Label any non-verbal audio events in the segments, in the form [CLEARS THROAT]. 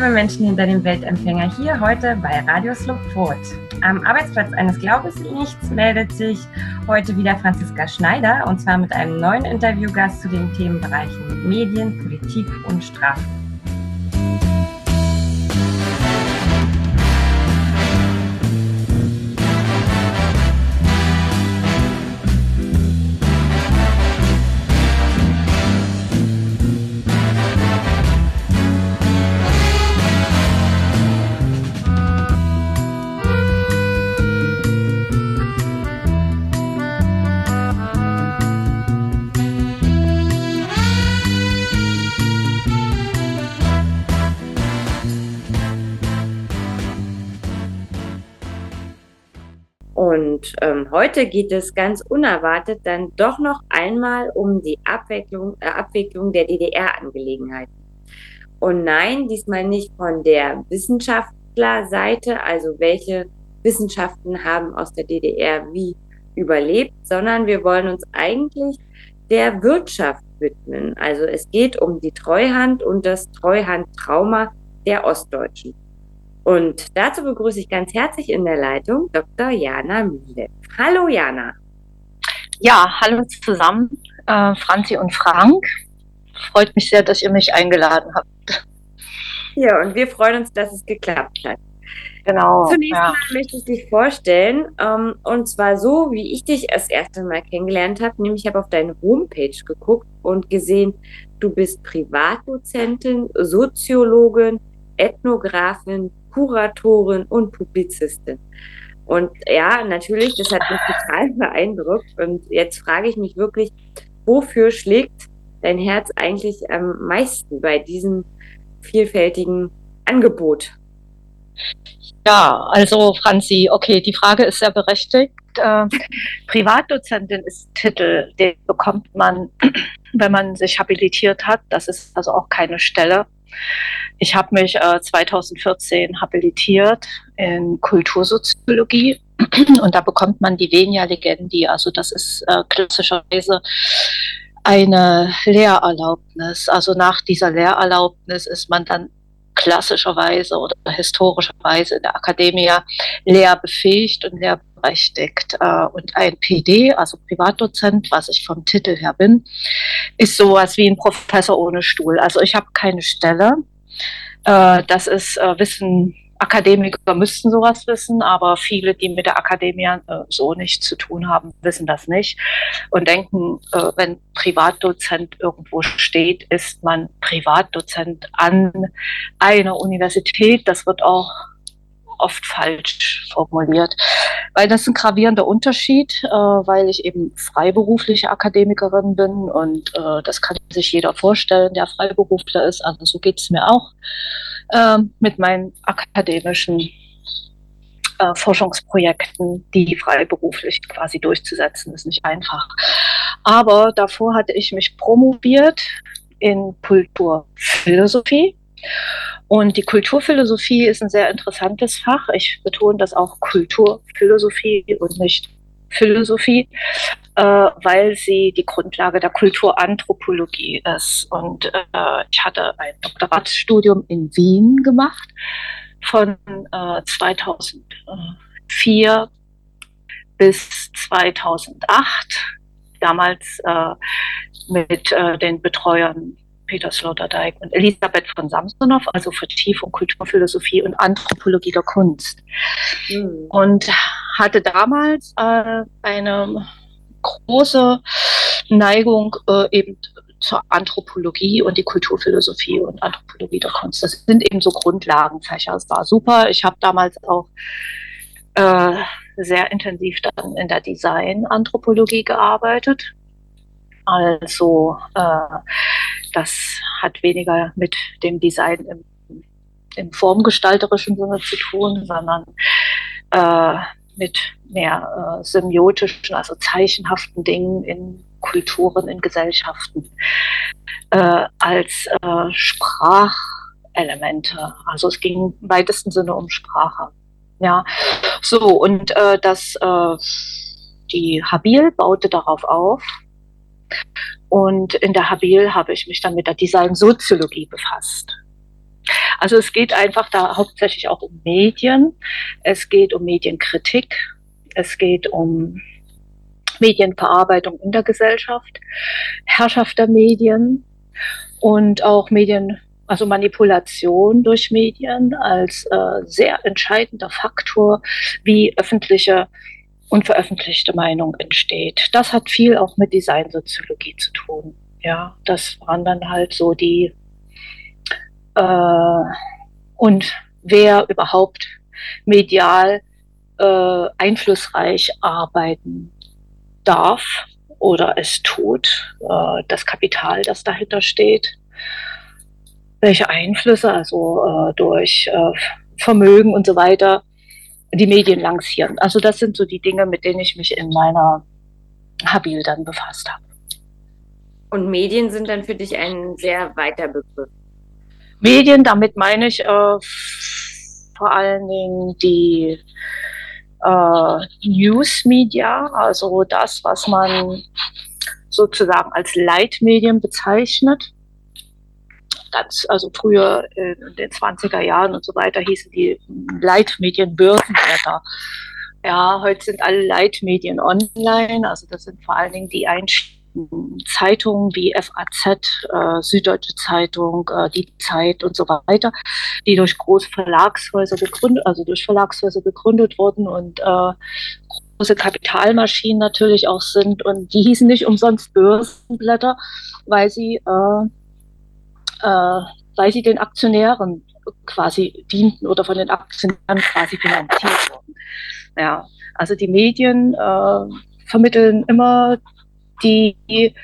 liebe Menschen hinter dem Weltempfänger, hier heute bei Radio Slowport. Am Arbeitsplatz eines Glaubensnichts meldet sich heute wieder Franziska Schneider und zwar mit einem neuen Interviewgast zu den Themenbereichen Medien, Politik und Strafe. Und ähm, heute geht es ganz unerwartet dann doch noch einmal um die Abwicklung, äh, Abwicklung der DDR-Angelegenheiten. Und nein, diesmal nicht von der Wissenschaftlerseite, also welche Wissenschaften haben aus der DDR wie überlebt, sondern wir wollen uns eigentlich der Wirtschaft widmen. Also es geht um die Treuhand und das Treuhandtrauma der Ostdeutschen. Und dazu begrüße ich ganz herzlich in der Leitung Dr. Jana Miele. Hallo Jana. Ja, hallo zusammen, äh, Franzi und Frank. Freut mich sehr, dass ihr mich eingeladen habt. Ja, und wir freuen uns, dass es geklappt hat. Genau. Zunächst ja. mal möchte ich dich vorstellen, ähm, und zwar so, wie ich dich das erste Mal kennengelernt habe, nämlich ich habe auf deine Homepage geguckt und gesehen, du bist Privatdozentin, Soziologin, Ethnografin, Kuratorin und Publizistin. Und ja, natürlich, das hat mich total beeindruckt. Und jetzt frage ich mich wirklich, wofür schlägt dein Herz eigentlich am meisten bei diesem vielfältigen Angebot? Ja, also Franzi, okay, die Frage ist sehr berechtigt. Äh, Privatdozentin ist Titel, den bekommt man, [CLEARS THROAT] wenn man sich habilitiert hat. Das ist also auch keine Stelle. Ich habe mich äh, 2014 habilitiert in Kultursoziologie [CLEARS THROAT] und da bekommt man die Venia Legendi, also das ist äh, klassischerweise eine Lehrerlaubnis. Also nach dieser Lehrerlaubnis ist man dann klassischerweise oder historischerweise in der Akademie lehrbefähigt und lehrberechtigt. Äh, und ein PD, also Privatdozent, was ich vom Titel her bin, ist sowas wie ein Professor ohne Stuhl. Also ich habe keine Stelle. Äh, das ist äh, Wissen Akademiker müssten sowas wissen, aber viele, die mit der Akademie äh, so nichts zu tun haben, wissen das nicht und denken, äh, wenn Privatdozent irgendwo steht, ist man Privatdozent an einer Universität. Das wird auch oft falsch formuliert, weil das ein gravierender Unterschied, äh, weil ich eben freiberufliche Akademikerin bin und äh, das kann sich jeder vorstellen, der Freiberufler ist. Also so geht es mir auch äh, mit meinen akademischen äh, Forschungsprojekten, die freiberuflich quasi durchzusetzen, ist nicht einfach. Aber davor hatte ich mich promoviert in Kulturphilosophie. Und die Kulturphilosophie ist ein sehr interessantes Fach. Ich betone das auch Kulturphilosophie und nicht Philosophie, äh, weil sie die Grundlage der Kulturanthropologie ist. Und äh, ich hatte ein Doktoratsstudium in Wien gemacht von äh, 2004 bis 2008, damals äh, mit äh, den Betreuern Peter Sloterdijk und Elisabeth von Samsonow, also Vertiefung Kulturphilosophie und Anthropologie der Kunst. Mhm. Und hatte damals äh, eine große Neigung äh, eben zur Anthropologie und die Kulturphilosophie und Anthropologie der Kunst. Das sind eben so Grundlagenfächer. Es war super. Ich habe damals auch äh, sehr intensiv dann in der Design-Anthropologie gearbeitet. Also äh, das hat weniger mit dem Design im, im formgestalterischen Sinne zu tun, sondern äh, mit mehr äh, semiotischen, also zeichenhaften Dingen in Kulturen, in Gesellschaften äh, als äh, Sprachelemente. Also es ging im weitesten Sinne um Sprache. Ja, so und äh, das die Habil baute darauf auf. Und in der Habil habe ich mich dann mit der Designsoziologie befasst. Also es geht einfach da hauptsächlich auch um Medien. Es geht um Medienkritik. Es geht um Medienverarbeitung in der Gesellschaft, Herrschaft der Medien und auch Medien, also Manipulation durch Medien als äh, sehr entscheidender Faktor, wie öffentliche unveröffentlichte Meinung entsteht. Das hat viel auch mit Designsoziologie zu tun. Ja, das waren dann halt so die äh, und wer überhaupt medial äh, einflussreich arbeiten darf oder es tut, äh, das Kapital, das dahinter steht, welche Einflüsse, also äh, durch äh, Vermögen und so weiter, die Medien lancieren. Also das sind so die Dinge, mit denen ich mich in meiner Habil dann befasst habe. Und Medien sind dann für dich ein sehr weiter Begriff. Medien, damit meine ich äh, vor allen Dingen die äh, News Media, also das, was man sozusagen als Leitmedien bezeichnet ganz, also früher in den 20er Jahren und so weiter hießen die Leitmedien Börsenblätter. Ja, heute sind alle Leitmedien online, also das sind vor allen Dingen die Zeitungen wie FAZ, äh, Süddeutsche Zeitung, äh, Die Zeit und so weiter, die durch große Verlagshäuser gegründet, also durch Verlagshäuser gegründet wurden und äh, große Kapitalmaschinen natürlich auch sind. Und die hießen nicht umsonst Börsenblätter, weil sie äh, äh, weil sie den Aktionären quasi dienten oder von den Aktionären quasi finanziert wurden. Ja, also die Medien äh, vermitteln immer die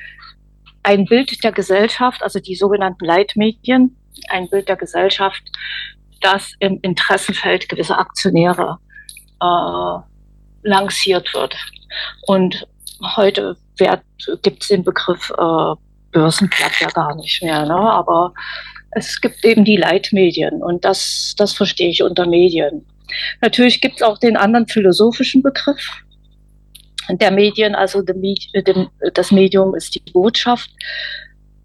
ein Bild der Gesellschaft, also die sogenannten Leitmedien, ein Bild der Gesellschaft, das im Interessenfeld gewisser Aktionäre äh, lanciert wird. Und heute gibt es den Begriff äh, Börsenblatt ja gar nicht mehr. Ne? Aber es gibt eben die Leitmedien und das, das verstehe ich unter Medien. Natürlich gibt es auch den anderen philosophischen Begriff der Medien, also das Medium ist die Botschaft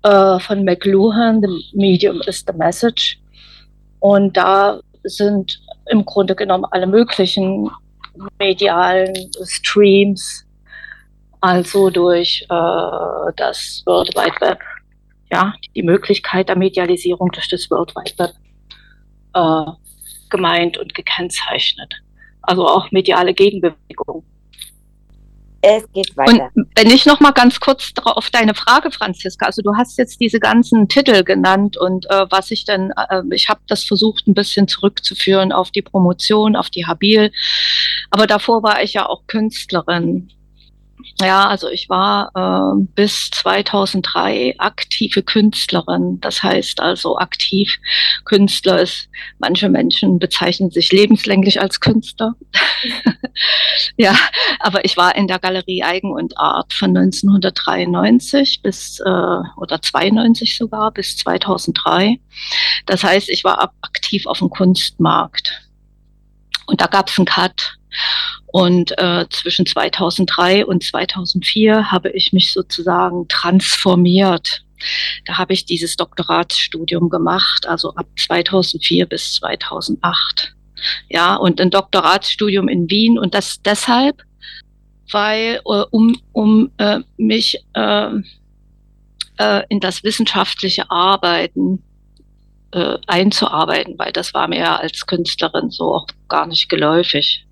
äh, von McLuhan, the Medium is the Message. Und da sind im Grunde genommen alle möglichen medialen Streams also durch äh, das World Wide Web, ja, die Möglichkeit der Medialisierung durch das World Wide Web äh, gemeint und gekennzeichnet. Also auch mediale Gegenbewegung. Es geht weiter. Und wenn ich noch mal ganz kurz auf deine Frage, Franziska, also du hast jetzt diese ganzen Titel genannt und äh, was ich dann, äh, ich habe das versucht ein bisschen zurückzuführen auf die Promotion, auf die Habil, aber davor war ich ja auch Künstlerin ja, also ich war äh, bis 2003 aktive Künstlerin. Das heißt also aktiv Künstler ist, manche Menschen bezeichnen sich lebenslänglich als Künstler. [LAUGHS] ja, aber ich war in der Galerie Eigen und Art von 1993 bis, äh, oder 92 sogar, bis 2003. Das heißt, ich war aktiv auf dem Kunstmarkt. Und da gab es einen Cut. Und äh, zwischen 2003 und 2004 habe ich mich sozusagen transformiert. Da habe ich dieses Doktoratsstudium gemacht, also ab 2004 bis 2008. Ja, und ein Doktoratsstudium in Wien und das deshalb, weil äh, um, um äh, mich äh, äh, in das wissenschaftliche Arbeiten äh, einzuarbeiten, weil das war mir als Künstlerin so auch gar nicht geläufig.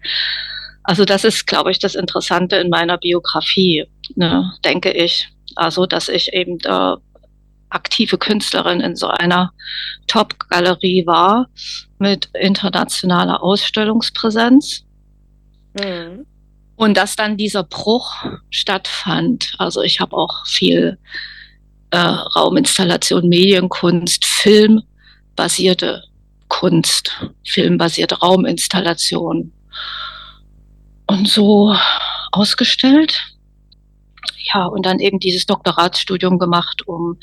Also das ist, glaube ich, das Interessante in meiner Biografie, ne, denke ich. Also, dass ich eben äh, aktive Künstlerin in so einer Top-Galerie war mit internationaler Ausstellungspräsenz. Mhm. Und dass dann dieser Bruch stattfand. Also ich habe auch viel äh, Rauminstallation, Medienkunst, filmbasierte Kunst, filmbasierte Rauminstallation und so ausgestellt. Ja, und dann eben dieses Doktoratsstudium gemacht, um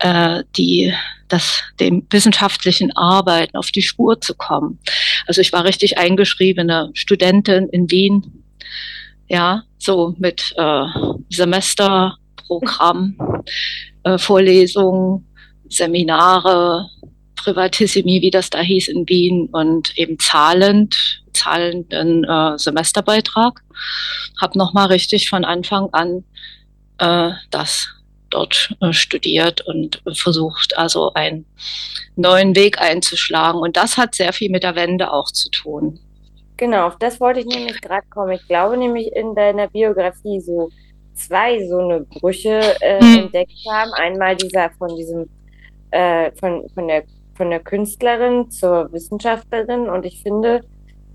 äh, die, das, dem wissenschaftlichen Arbeiten auf die Spur zu kommen. Also ich war richtig eingeschriebene Studentin in Wien. Ja, so mit äh, Semesterprogramm, äh, Vorlesungen, Seminare, Privatissimi, wie das da hieß in Wien, und eben zahlend, zahlenden äh, Semesterbeitrag. Habe nochmal richtig von Anfang an äh, das dort äh, studiert und versucht, also einen neuen Weg einzuschlagen. Und das hat sehr viel mit der Wende auch zu tun. Genau, auf das wollte ich nämlich gerade kommen. Ich glaube nämlich in deiner Biografie so zwei so eine Brüche äh, hm. entdeckt haben. Einmal dieser von diesem äh, von, von der von der Künstlerin zur Wissenschaftlerin und ich finde,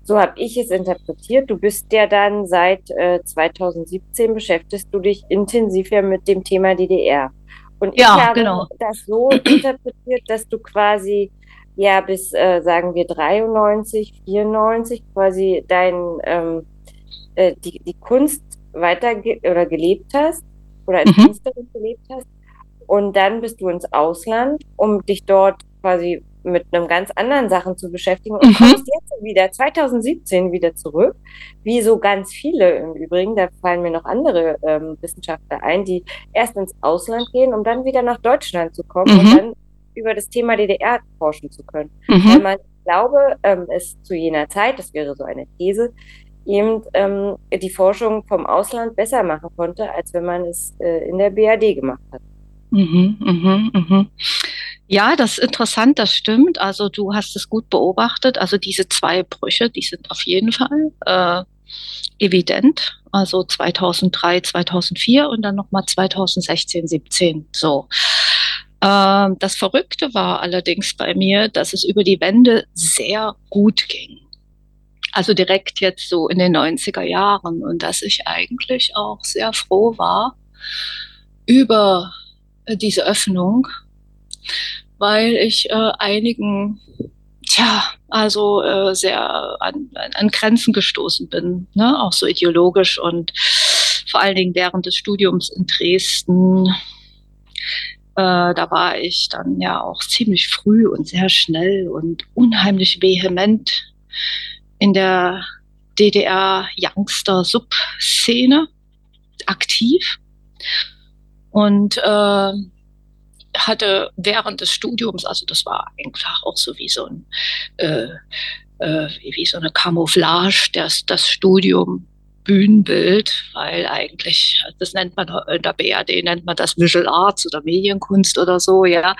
so habe ich es interpretiert. Du bist ja dann seit äh, 2017 beschäftigst du dich intensiv ja mit dem Thema DDR. Und ja, ich habe genau. das so interpretiert, dass du quasi ja bis, äh, sagen wir, 93, 94 quasi dein, ähm, äh, die, die Kunst weiter ge oder gelebt hast oder als mhm. Künstlerin gelebt hast. Und dann bist du ins Ausland, um dich dort quasi mit einem ganz anderen Sachen zu beschäftigen und mhm. kommst jetzt wieder 2017 wieder zurück, wie so ganz viele im Übrigen. Da fallen mir noch andere ähm, Wissenschaftler ein, die erst ins Ausland gehen, um dann wieder nach Deutschland zu kommen mhm. und dann über das Thema DDR forschen zu können. Mhm. Weil man glaube, ähm, es zu jener Zeit, das wäre so eine These, eben ähm, die Forschung vom Ausland besser machen konnte, als wenn man es äh, in der BRD gemacht hat. Mhm, mhm, mhm. Ja, das ist interessant, das stimmt. Also du hast es gut beobachtet. Also diese zwei Brüche, die sind auf jeden Fall äh, evident. Also 2003, 2004 und dann nochmal 2016, 17. So. Äh, das Verrückte war allerdings bei mir, dass es über die Wende sehr gut ging. Also direkt jetzt so in den 90er Jahren und dass ich eigentlich auch sehr froh war über diese Öffnung, weil ich äh, einigen, tja, also äh, sehr an, an Grenzen gestoßen bin, ne? auch so ideologisch und vor allen Dingen während des Studiums in Dresden. Äh, da war ich dann ja auch ziemlich früh und sehr schnell und unheimlich vehement in der DDR-Youngster-Sub-Szene aktiv. Und äh, hatte während des Studiums, also das war einfach auch so wie so ein äh, äh, wie so eine Camouflage, das, das Studium Bühnenbild, weil eigentlich, das nennt man in der BRD, nennt man das Visual Arts oder Medienkunst oder so, ja,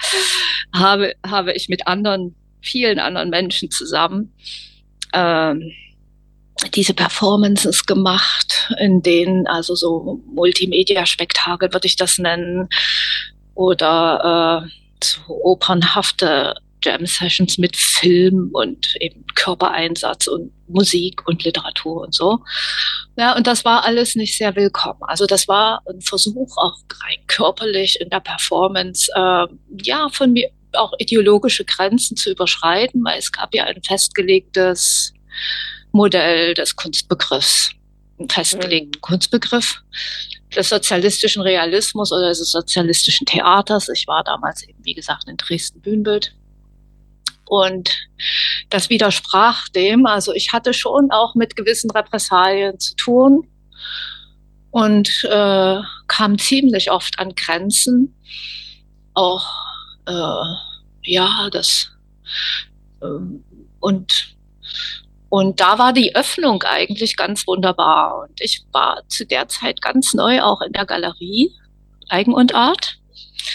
habe, habe ich mit anderen, vielen anderen Menschen zusammen ähm, diese Performances gemacht, in denen also so Multimedia-Spektakel würde ich das nennen oder äh, so opernhafte Jam-Sessions mit Film und eben Körpereinsatz und Musik und Literatur und so. Ja, und das war alles nicht sehr willkommen. Also das war ein Versuch, auch rein körperlich in der Performance, äh, ja, von mir auch ideologische Grenzen zu überschreiten, weil es gab ja ein festgelegtes Modell des Kunstbegriffs, festgelegten mhm. Kunstbegriff des sozialistischen Realismus oder des sozialistischen Theaters. Ich war damals eben, wie gesagt, in Dresden Bühnenbild. Und das widersprach dem. Also ich hatte schon auch mit gewissen Repressalien zu tun und äh, kam ziemlich oft an Grenzen. Auch, äh, ja, das, äh, und und da war die Öffnung eigentlich ganz wunderbar. Und ich war zu der Zeit ganz neu auch in der Galerie Eigen und Art.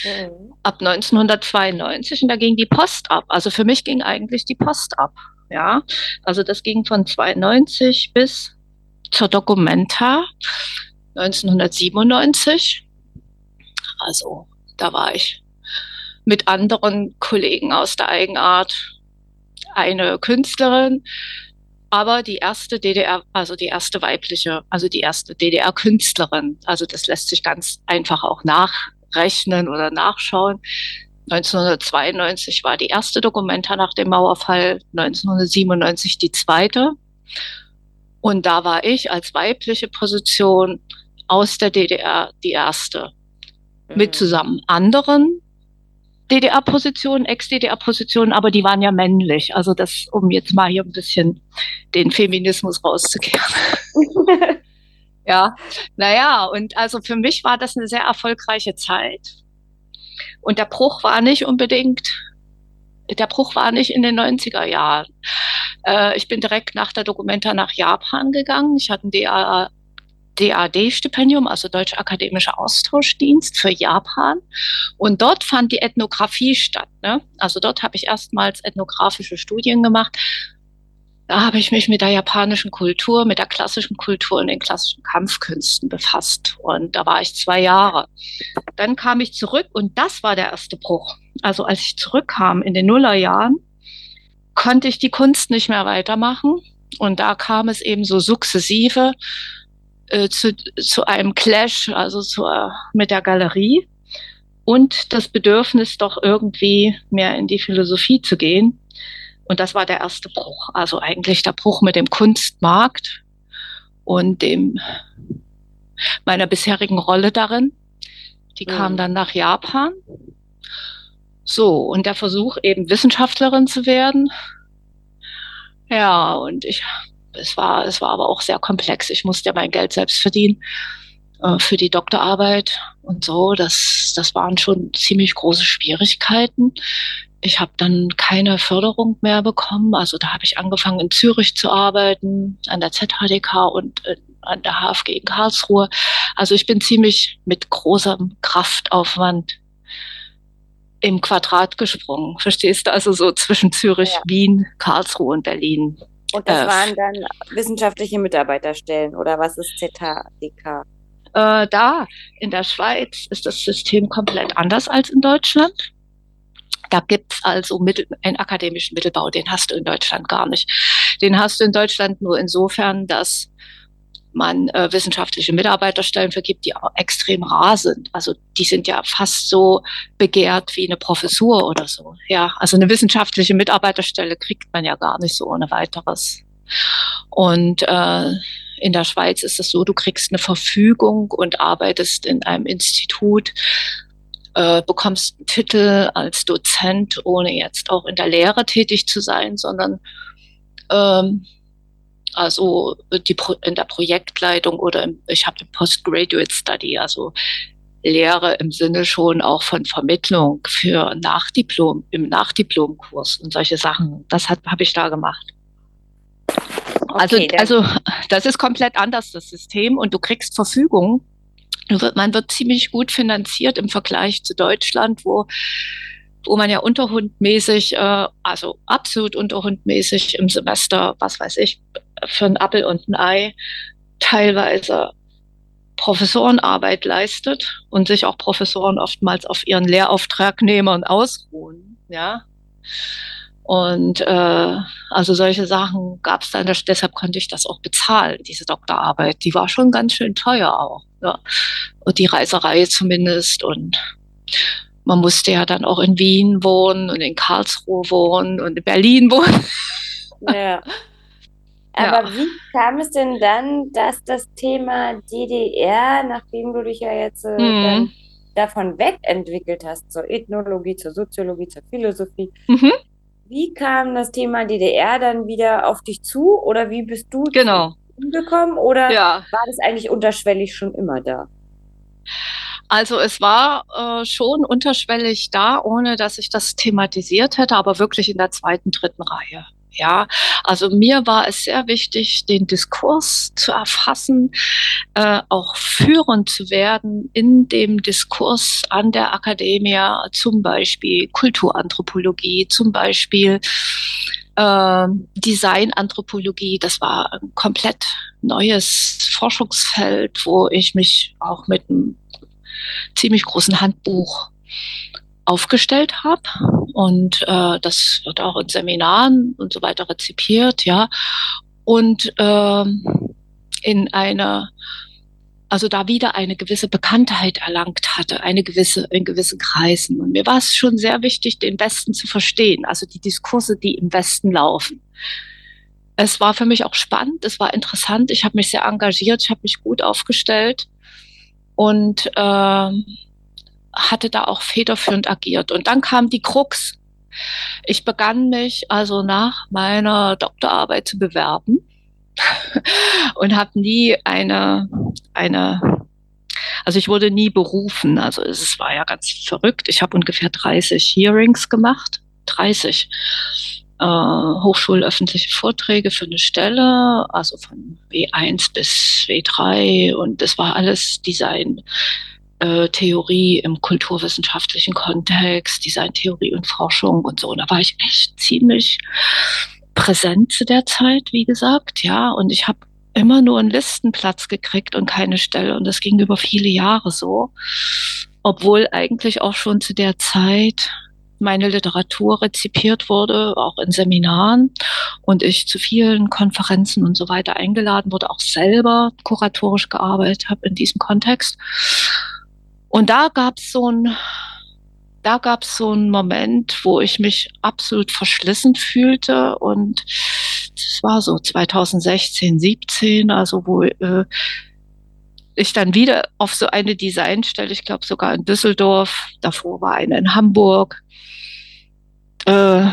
Mhm. Ab 1992 und da ging die Post ab. Also für mich ging eigentlich die Post ab. Ja, also das ging von 92 bis zur Documenta 1997. Also da war ich mit anderen Kollegen aus der Eigenart eine Künstlerin, aber die erste DDR, also die erste weibliche, also die erste DDR-Künstlerin, also das lässt sich ganz einfach auch nachrechnen oder nachschauen. 1992 war die erste Dokumenta nach dem Mauerfall, 1997 die zweite. Und da war ich als weibliche Position aus der DDR die erste. Mhm. Mit zusammen anderen DDR-Positionen, Ex-DDR-Positionen, aber die waren ja männlich. Also das, um jetzt mal hier ein bisschen den Feminismus rauszukehren. [LAUGHS] ja, naja, und also für mich war das eine sehr erfolgreiche Zeit. Und der Bruch war nicht unbedingt der Bruch war nicht in den 90er Jahren. Äh, ich bin direkt nach der Dokumenta nach Japan gegangen. Ich hatte ein DA, DAD-Stipendium, also Deutscher Akademischer Austauschdienst für Japan. Und dort fand die Ethnographie statt. Ne? Also dort habe ich erstmals ethnografische Studien gemacht. Da habe ich mich mit der japanischen Kultur, mit der klassischen Kultur und den klassischen Kampfkünsten befasst. Und da war ich zwei Jahre. Dann kam ich zurück und das war der erste Bruch. Also als ich zurückkam in den Nullerjahren, konnte ich die Kunst nicht mehr weitermachen. Und da kam es eben so sukzessive äh, zu, zu einem Clash, also zu, mit der Galerie und das Bedürfnis, doch irgendwie mehr in die Philosophie zu gehen. Und das war der erste Bruch, also eigentlich der Bruch mit dem Kunstmarkt und dem meiner bisherigen Rolle darin. Die mhm. kam dann nach Japan. So, und der Versuch, eben Wissenschaftlerin zu werden. Ja, und ich es war, es war aber auch sehr komplex. Ich musste ja mein Geld selbst verdienen äh, für die Doktorarbeit und so. Das, das waren schon ziemlich große Schwierigkeiten. Ich habe dann keine Förderung mehr bekommen. Also da habe ich angefangen in Zürich zu arbeiten, an der ZHDK und äh, an der HFG in Karlsruhe. Also ich bin ziemlich mit großem Kraftaufwand im Quadrat gesprungen. Verstehst du? Also so zwischen Zürich, ja. Wien, Karlsruhe und Berlin. Und das äh, waren dann wissenschaftliche Mitarbeiterstellen oder was ist ZHDK? Äh, da in der Schweiz ist das System komplett anders als in Deutschland. Da gibt's also Mittel, einen akademischen Mittelbau, den hast du in Deutschland gar nicht. Den hast du in Deutschland nur insofern, dass man äh, wissenschaftliche Mitarbeiterstellen vergibt, die auch extrem rar sind. Also die sind ja fast so begehrt wie eine Professur oder so. Ja, also eine wissenschaftliche Mitarbeiterstelle kriegt man ja gar nicht so ohne weiteres. Und äh, in der Schweiz ist es so, du kriegst eine Verfügung und arbeitest in einem Institut, äh, bekommst einen Titel als Dozent, ohne jetzt auch in der Lehre tätig zu sein, sondern ähm, also die, in der Projektleitung oder im, ich habe den Postgraduate Study, also Lehre im Sinne schon auch von Vermittlung für Nachdiplom, im Nachdiplomkurs und solche Sachen. Das habe ich da gemacht. Also, okay, also das ist komplett anders, das System, und du kriegst Verfügung. Man wird ziemlich gut finanziert im Vergleich zu Deutschland, wo wo man ja unterhundmäßig, äh, also absolut unterhundmäßig im Semester, was weiß ich, für ein Appel und ein Ei teilweise Professorenarbeit leistet und sich auch Professoren oftmals auf ihren Lehrauftragnehmern ausruhen, ja. Und äh, also solche Sachen gab es dann, deshalb konnte ich das auch bezahlen, diese Doktorarbeit. Die war schon ganz schön teuer auch. Ja. Und die Reiserei zumindest. Und man musste ja dann auch in Wien wohnen und in Karlsruhe wohnen und in Berlin wohnen. Ja. Aber ja. wie kam es denn dann, dass das Thema DDR, nachdem du dich ja jetzt äh, mhm. davon wegentwickelt hast, zur Ethnologie, zur Soziologie, zur Philosophie, mhm. wie kam das Thema DDR dann wieder auf dich zu oder wie bist du genau. gekommen oder ja. war das eigentlich unterschwellig schon immer da? Also es war äh, schon unterschwellig da, ohne dass ich das thematisiert hätte, aber wirklich in der zweiten, dritten Reihe. Ja, also mir war es sehr wichtig, den Diskurs zu erfassen, äh, auch führend zu werden in dem Diskurs an der Akademie, zum Beispiel Kulturanthropologie, zum Beispiel äh, Designanthropologie. Das war ein komplett neues Forschungsfeld, wo ich mich auch mit einem ziemlich großen Handbuch aufgestellt habe. Und äh, das wird auch in Seminaren und so weiter rezipiert, ja. Und äh, in einer, also da wieder eine gewisse Bekanntheit erlangt hatte, eine gewisse, in gewissen Kreisen. Und mir war es schon sehr wichtig, den Westen zu verstehen, also die Diskurse, die im Westen laufen. Es war für mich auch spannend, es war interessant, ich habe mich sehr engagiert, ich habe mich gut aufgestellt und äh, hatte da auch federführend agiert. Und dann kam die Krux. Ich begann mich also nach meiner Doktorarbeit zu bewerben [LAUGHS] und habe nie eine, eine, also ich wurde nie berufen. Also es war ja ganz verrückt. Ich habe ungefähr 30 Hearings gemacht 30 äh, hochschulöffentliche Vorträge für eine Stelle, also von W1 bis W3 und das war alles Design. Äh, Theorie im kulturwissenschaftlichen Kontext, Designtheorie und Forschung und so. Und da war ich echt ziemlich präsent zu der Zeit, wie gesagt, ja. Und ich habe immer nur einen Listenplatz gekriegt und keine Stelle. Und das ging über viele Jahre so. Obwohl eigentlich auch schon zu der Zeit meine Literatur rezipiert wurde, auch in Seminaren und ich zu vielen Konferenzen und so weiter eingeladen wurde, auch selber kuratorisch gearbeitet habe in diesem Kontext. Und da gab es so ein da gab es so einen Moment, wo ich mich absolut verschlissen fühlte und das war so 2016, 17, also wo äh, ich dann wieder auf so eine Designstelle, ich glaube sogar in Düsseldorf, davor war eine in Hamburg. Äh,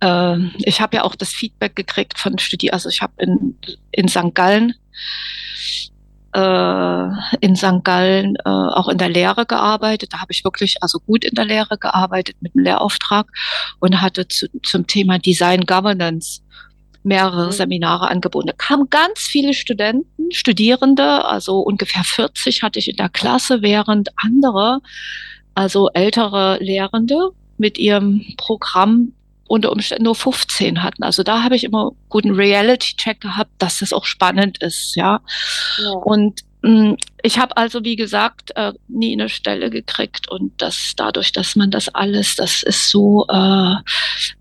äh, ich habe ja auch das Feedback gekriegt von Studierenden, also ich habe in, in St. Gallen in St. Gallen äh, auch in der Lehre gearbeitet. Da habe ich wirklich also gut in der Lehre gearbeitet mit einem Lehrauftrag und hatte zu, zum Thema Design Governance mehrere mhm. Seminare angeboten. Da kamen ganz viele Studenten, Studierende, also ungefähr 40 hatte ich in der Klasse, während andere, also ältere Lehrende mit ihrem Programm unter Umständen nur 15 hatten. Also da habe ich immer guten Reality-Check gehabt, dass das auch spannend ist, ja. ja. Und mh, mm, ich habe also, wie gesagt, äh, nie eine Stelle gekriegt und das dadurch, dass man das alles, das ist so äh,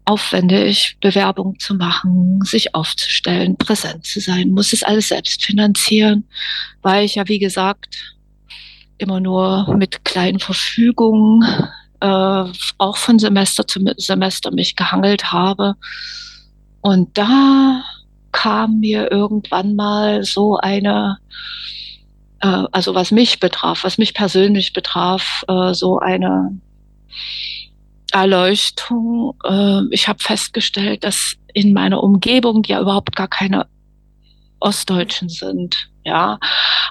aufwendig, Bewerbung zu machen, sich aufzustellen, präsent zu sein, muss es alles selbst finanzieren, weil ich ja, wie gesagt, immer nur mit kleinen Verfügungen äh, auch von Semester zu Semester mich gehangelt habe. Und da kam mir irgendwann mal so eine, äh, also was mich betraf, was mich persönlich betraf, äh, so eine Erleuchtung. Äh, ich habe festgestellt, dass in meiner Umgebung ja überhaupt gar keine Ostdeutschen sind. Ja,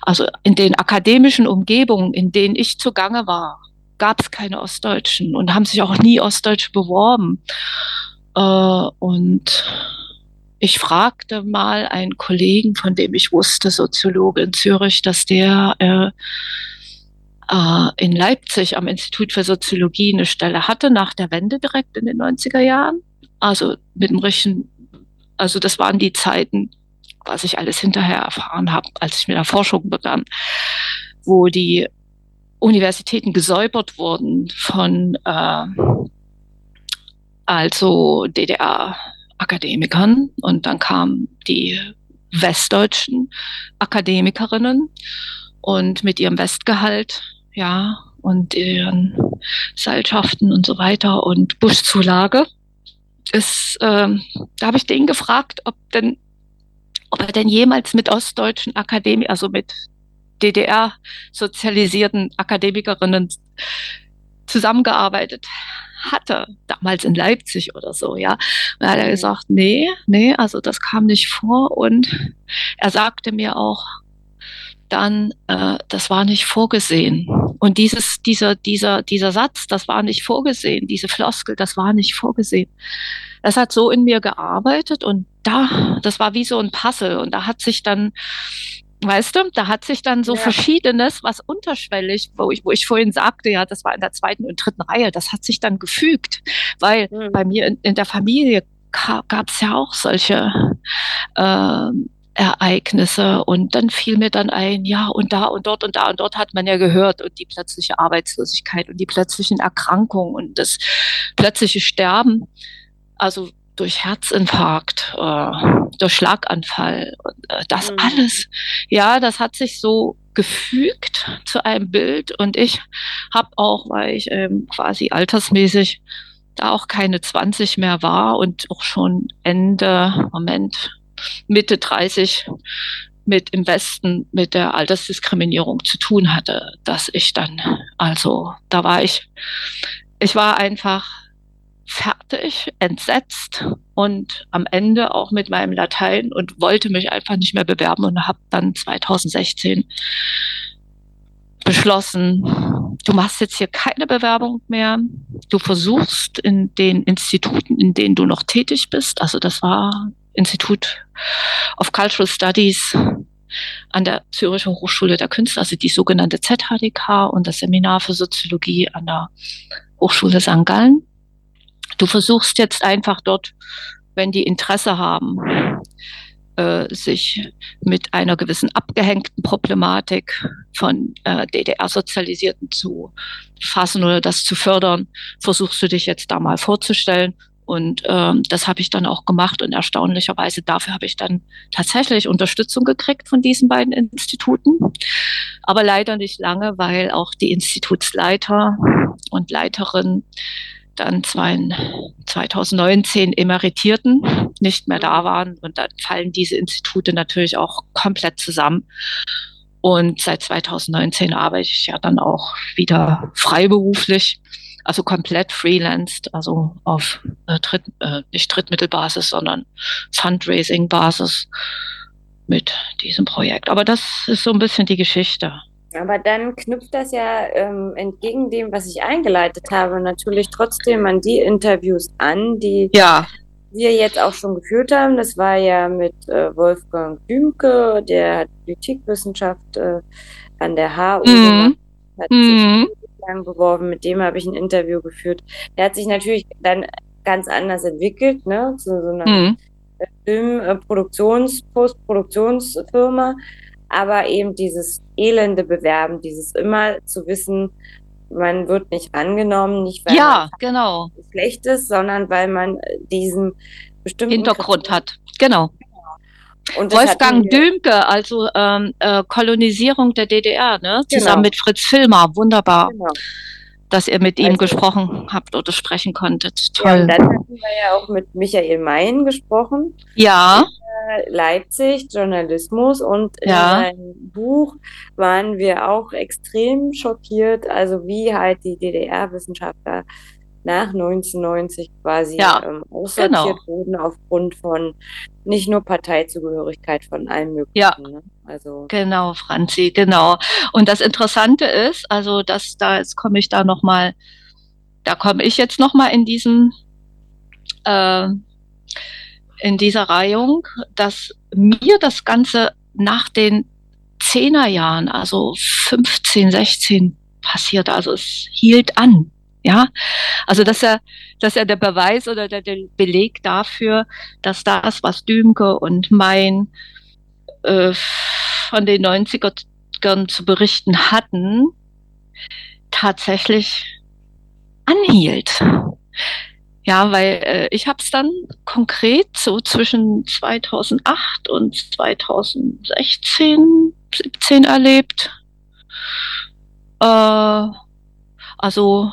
also in den akademischen Umgebungen, in denen ich zugange war, gab es keine Ostdeutschen und haben sich auch nie Ostdeutsche beworben. Äh, und ich fragte mal einen Kollegen, von dem ich wusste, Soziologe in Zürich, dass der äh, äh, in Leipzig am Institut für Soziologie eine Stelle hatte, nach der Wende direkt in den 90er Jahren. Also mit dem richtigen, also das waren die Zeiten, was ich alles hinterher erfahren habe, als ich mit der Forschung begann, wo die Universitäten gesäubert wurden von äh, also DDR-Akademikern und dann kamen die westdeutschen Akademikerinnen und mit ihrem Westgehalt, ja, und ihren Seilschaften und so weiter und Buschzulage. Ist, äh, da habe ich den gefragt, ob denn, ob er denn jemals mit ostdeutschen Akademikern, also mit DDR-sozialisierten Akademikerinnen zusammengearbeitet hatte, damals in Leipzig oder so, ja. Da hat er mhm. gesagt, nee, nee, also das kam nicht vor. Und er sagte mir auch dann, äh, das war nicht vorgesehen. Und dieses, dieser, dieser, dieser Satz, das war nicht vorgesehen, diese Floskel, das war nicht vorgesehen. Das hat so in mir gearbeitet und da, das war wie so ein Puzzle. Und da hat sich dann Weißt du, da hat sich dann so ja. Verschiedenes, was unterschwellig, wo ich, wo ich vorhin sagte, ja, das war in der zweiten und dritten Reihe, das hat sich dann gefügt, weil mhm. bei mir in, in der Familie gab es ja auch solche äh, Ereignisse und dann fiel mir dann ein, ja, und da und dort und da und dort hat man ja gehört und die plötzliche Arbeitslosigkeit und die plötzlichen Erkrankungen und das plötzliche Sterben. Also durch Herzinfarkt, äh, durch Schlaganfall, äh, das mhm. alles, ja, das hat sich so gefügt zu einem Bild und ich habe auch, weil ich ähm, quasi altersmäßig da auch keine 20 mehr war und auch schon Ende, Moment, Mitte 30 mit im Westen mit der Altersdiskriminierung zu tun hatte, dass ich dann, also da war ich, ich war einfach fertig, entsetzt und am Ende auch mit meinem Latein und wollte mich einfach nicht mehr bewerben und habe dann 2016 beschlossen, du machst jetzt hier keine Bewerbung mehr. Du versuchst in den Instituten, in denen du noch tätig bist, also das war Institut of Cultural Studies an der Zürcher Hochschule der Künste, also die sogenannte ZHDK und das Seminar für Soziologie an der Hochschule St. Gallen. Du versuchst jetzt einfach dort, wenn die Interesse haben, äh, sich mit einer gewissen abgehängten Problematik von äh, DDR-Sozialisierten zu fassen oder das zu fördern, versuchst du dich jetzt da mal vorzustellen. Und ähm, das habe ich dann auch gemacht und erstaunlicherweise dafür habe ich dann tatsächlich Unterstützung gekriegt von diesen beiden Instituten. Aber leider nicht lange, weil auch die Institutsleiter und Leiterin dann 2019 emeritierten, nicht mehr da waren. Und dann fallen diese Institute natürlich auch komplett zusammen. Und seit 2019 arbeite ich ja dann auch wieder freiberuflich, also komplett freelanced, also auf äh, Dritt, äh, nicht Drittmittelbasis, sondern Fundraising-Basis mit diesem Projekt. Aber das ist so ein bisschen die Geschichte. Aber dann knüpft das ja ähm, entgegen dem, was ich eingeleitet habe, natürlich trotzdem an die Interviews an, die ja. wir jetzt auch schon geführt haben. Das war ja mit äh, Wolfgang Dümke, der hat Politikwissenschaft äh, an der HU mhm. hat mhm. sich lang beworben, mit dem habe ich ein Interview geführt. Der hat sich natürlich dann ganz anders entwickelt, ne, zu so einer mhm. Filmproduktions-, Postproduktionsfirma aber eben dieses elende Bewerben, dieses immer zu wissen, man wird nicht angenommen, nicht weil ja, man genau. schlecht ist, sondern weil man diesen bestimmten Hintergrund hat. Genau. Und Wolfgang Dümke, also ähm, äh, Kolonisierung der DDR, ne? zusammen genau. mit Fritz Filmer, wunderbar. Genau dass ihr mit ihm also, gesprochen habt oder sprechen konntet. Toll. Ja, dann hatten wir ja auch mit Michael Mayen gesprochen. Ja. In, äh, Leipzig, Journalismus und in ja. seinem Buch waren wir auch extrem schockiert, also wie halt die DDR-Wissenschaftler nach 1990 quasi ja, ähm, aussortiert genau. wurden aufgrund von nicht nur Parteizugehörigkeit von allen möglichen. Ja, ne? also genau, Franzi, genau. Und das Interessante ist, also dass da jetzt komme ich da noch mal, da komme ich jetzt noch mal in diesen äh, in dieser Reihung, dass mir das Ganze nach den Zehnerjahren, also 15, 16 passiert, also es hielt an. Ja, also dass er, dass er der Beweis oder der, der Beleg dafür, dass das, was Dümke und mein äh, von den 90ern zu berichten hatten, tatsächlich anhielt. Ja, weil äh, ich habe es dann konkret so zwischen 2008 und 2016, 17 erlebt. Äh, also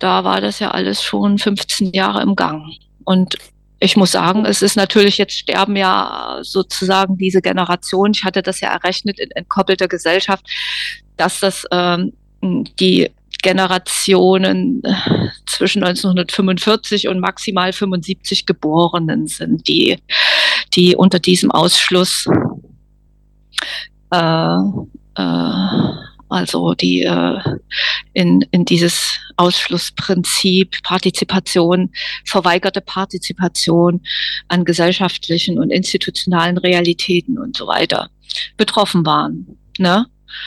da war das ja alles schon 15 Jahre im Gang. Und ich muss sagen, es ist natürlich, jetzt sterben ja sozusagen diese Generation, ich hatte das ja errechnet in entkoppelter Gesellschaft, dass das ähm, die Generationen zwischen 1945 und maximal 75 Geborenen sind, die, die unter diesem Ausschluss äh, äh, also die äh, in, in dieses Ausschlussprinzip, Partizipation, verweigerte Partizipation an gesellschaftlichen und institutionalen Realitäten und so weiter betroffen waren. Ne?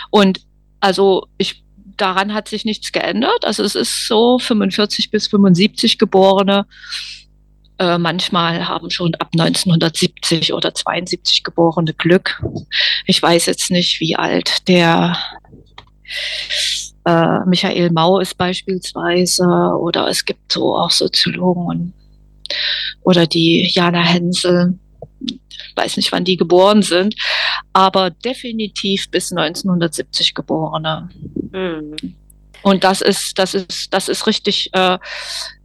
Und also ich daran hat sich nichts geändert. Also es ist so 45 bis 75 Geborene äh, manchmal haben schon ab 1970 oder 72 Geborene Glück. Ich weiß jetzt nicht, wie alt der äh, Michael Mau ist beispielsweise oder es gibt so auch Soziologen oder die Jana Hensel, weiß nicht, wann die geboren sind, aber definitiv bis 1970 geborene. Mhm. Und das ist, das ist, das ist richtig äh,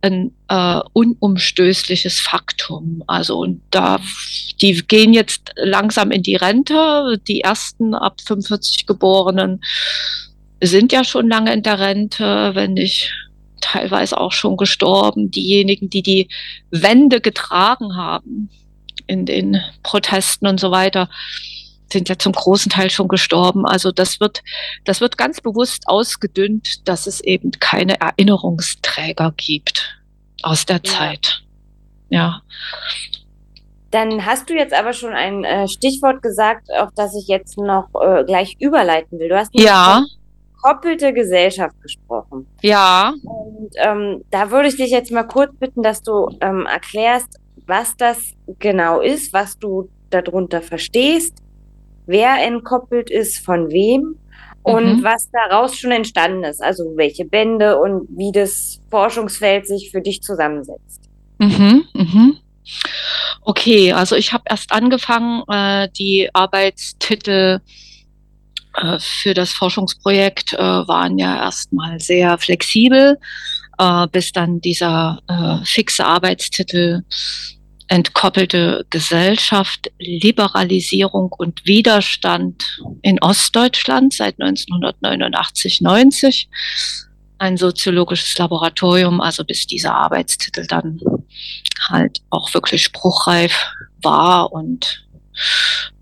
ein äh, unumstößliches Faktum. Also und da, die gehen jetzt langsam in die Rente, die ersten ab 45 Geborenen sind ja schon lange in der Rente, wenn nicht teilweise auch schon gestorben. Diejenigen, die die Wände getragen haben in den Protesten und so weiter, sind ja zum großen Teil schon gestorben. Also das wird, das wird ganz bewusst ausgedünnt, dass es eben keine Erinnerungsträger gibt aus der ja. Zeit. Ja. Dann hast du jetzt aber schon ein äh, Stichwort gesagt, auf das ich jetzt noch äh, gleich überleiten will. Du hast ja. Koppelte Gesellschaft gesprochen. Ja. Und ähm, da würde ich dich jetzt mal kurz bitten, dass du ähm, erklärst, was das genau ist, was du darunter verstehst, wer entkoppelt ist von wem und mhm. was daraus schon entstanden ist. Also welche Bände und wie das Forschungsfeld sich für dich zusammensetzt. Mhm, mhm. Okay, also ich habe erst angefangen, äh, die Arbeitstitel äh, für das Forschungsprojekt äh, waren ja erstmal sehr flexibel, äh, bis dann dieser äh, fixe Arbeitstitel entkoppelte Gesellschaft, Liberalisierung und Widerstand in Ostdeutschland seit 1989, 90 ein soziologisches Laboratorium, also bis dieser Arbeitstitel dann halt auch wirklich spruchreif war und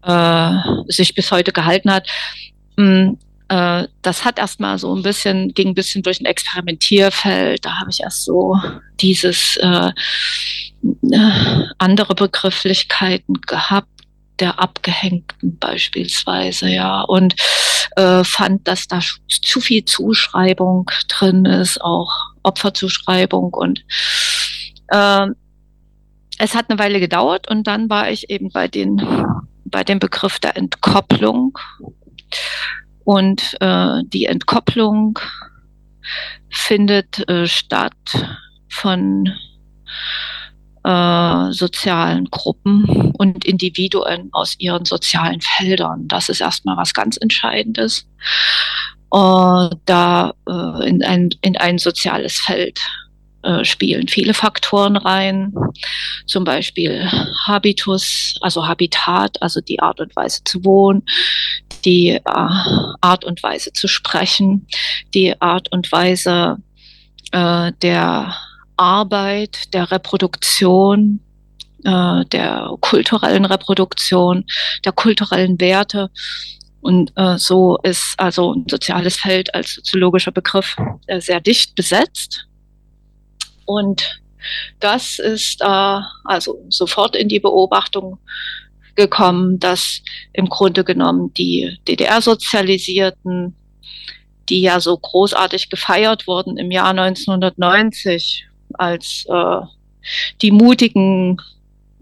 äh, sich bis heute gehalten hat. Mm, äh, das hat erstmal so ein bisschen, ging ein bisschen durch ein Experimentierfeld. Da habe ich erst so dieses äh, äh andere Begrifflichkeiten gehabt der Abgehängten beispielsweise, ja, und äh, fand, dass da zu viel Zuschreibung drin ist, auch Opferzuschreibung. Und äh, es hat eine Weile gedauert und dann war ich eben bei den bei dem Begriff der Entkopplung und äh, die Entkopplung findet äh, statt von äh, sozialen Gruppen und Individuen aus ihren sozialen Feldern. Das ist erstmal was ganz Entscheidendes. Äh, da äh, in, ein, in ein soziales Feld spielen viele Faktoren rein, zum Beispiel Habitus, also Habitat, also die Art und Weise zu wohnen, die äh, Art und Weise zu sprechen, die Art und Weise äh, der Arbeit, der Reproduktion, äh, der kulturellen Reproduktion, der kulturellen Werte. Und äh, so ist also ein soziales Feld als soziologischer Begriff äh, sehr dicht besetzt. Und das ist äh, also sofort in die Beobachtung gekommen, dass im Grunde genommen die DDR-Sozialisierten, die ja so großartig gefeiert wurden im Jahr 1990 als äh, die mutigen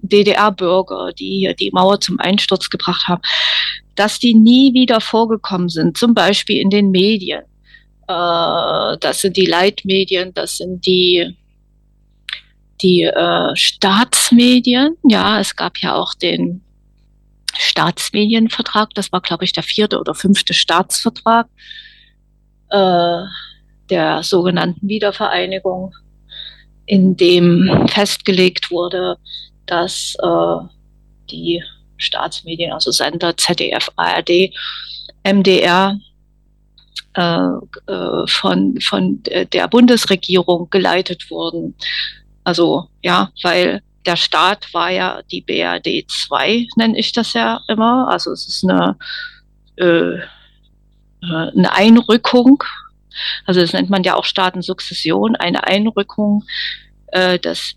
DDR-Bürger, die hier die Mauer zum Einsturz gebracht haben, dass die nie wieder vorgekommen sind, zum Beispiel in den Medien. Äh, das sind die Leitmedien, das sind die, die äh, Staatsmedien. Ja, es gab ja auch den Staatsmedienvertrag, das war, glaube ich, der vierte oder fünfte Staatsvertrag äh, der sogenannten Wiedervereinigung in dem festgelegt wurde, dass äh, die Staatsmedien, also Sender, ZDF, ARD, MDR, äh, äh, von, von der Bundesregierung geleitet wurden. Also ja, weil der Staat war ja die BRD 2, nenne ich das ja immer. Also es ist eine, äh, äh, eine Einrückung also das nennt man ja auch Staatensukzession, eine Einrückung äh, des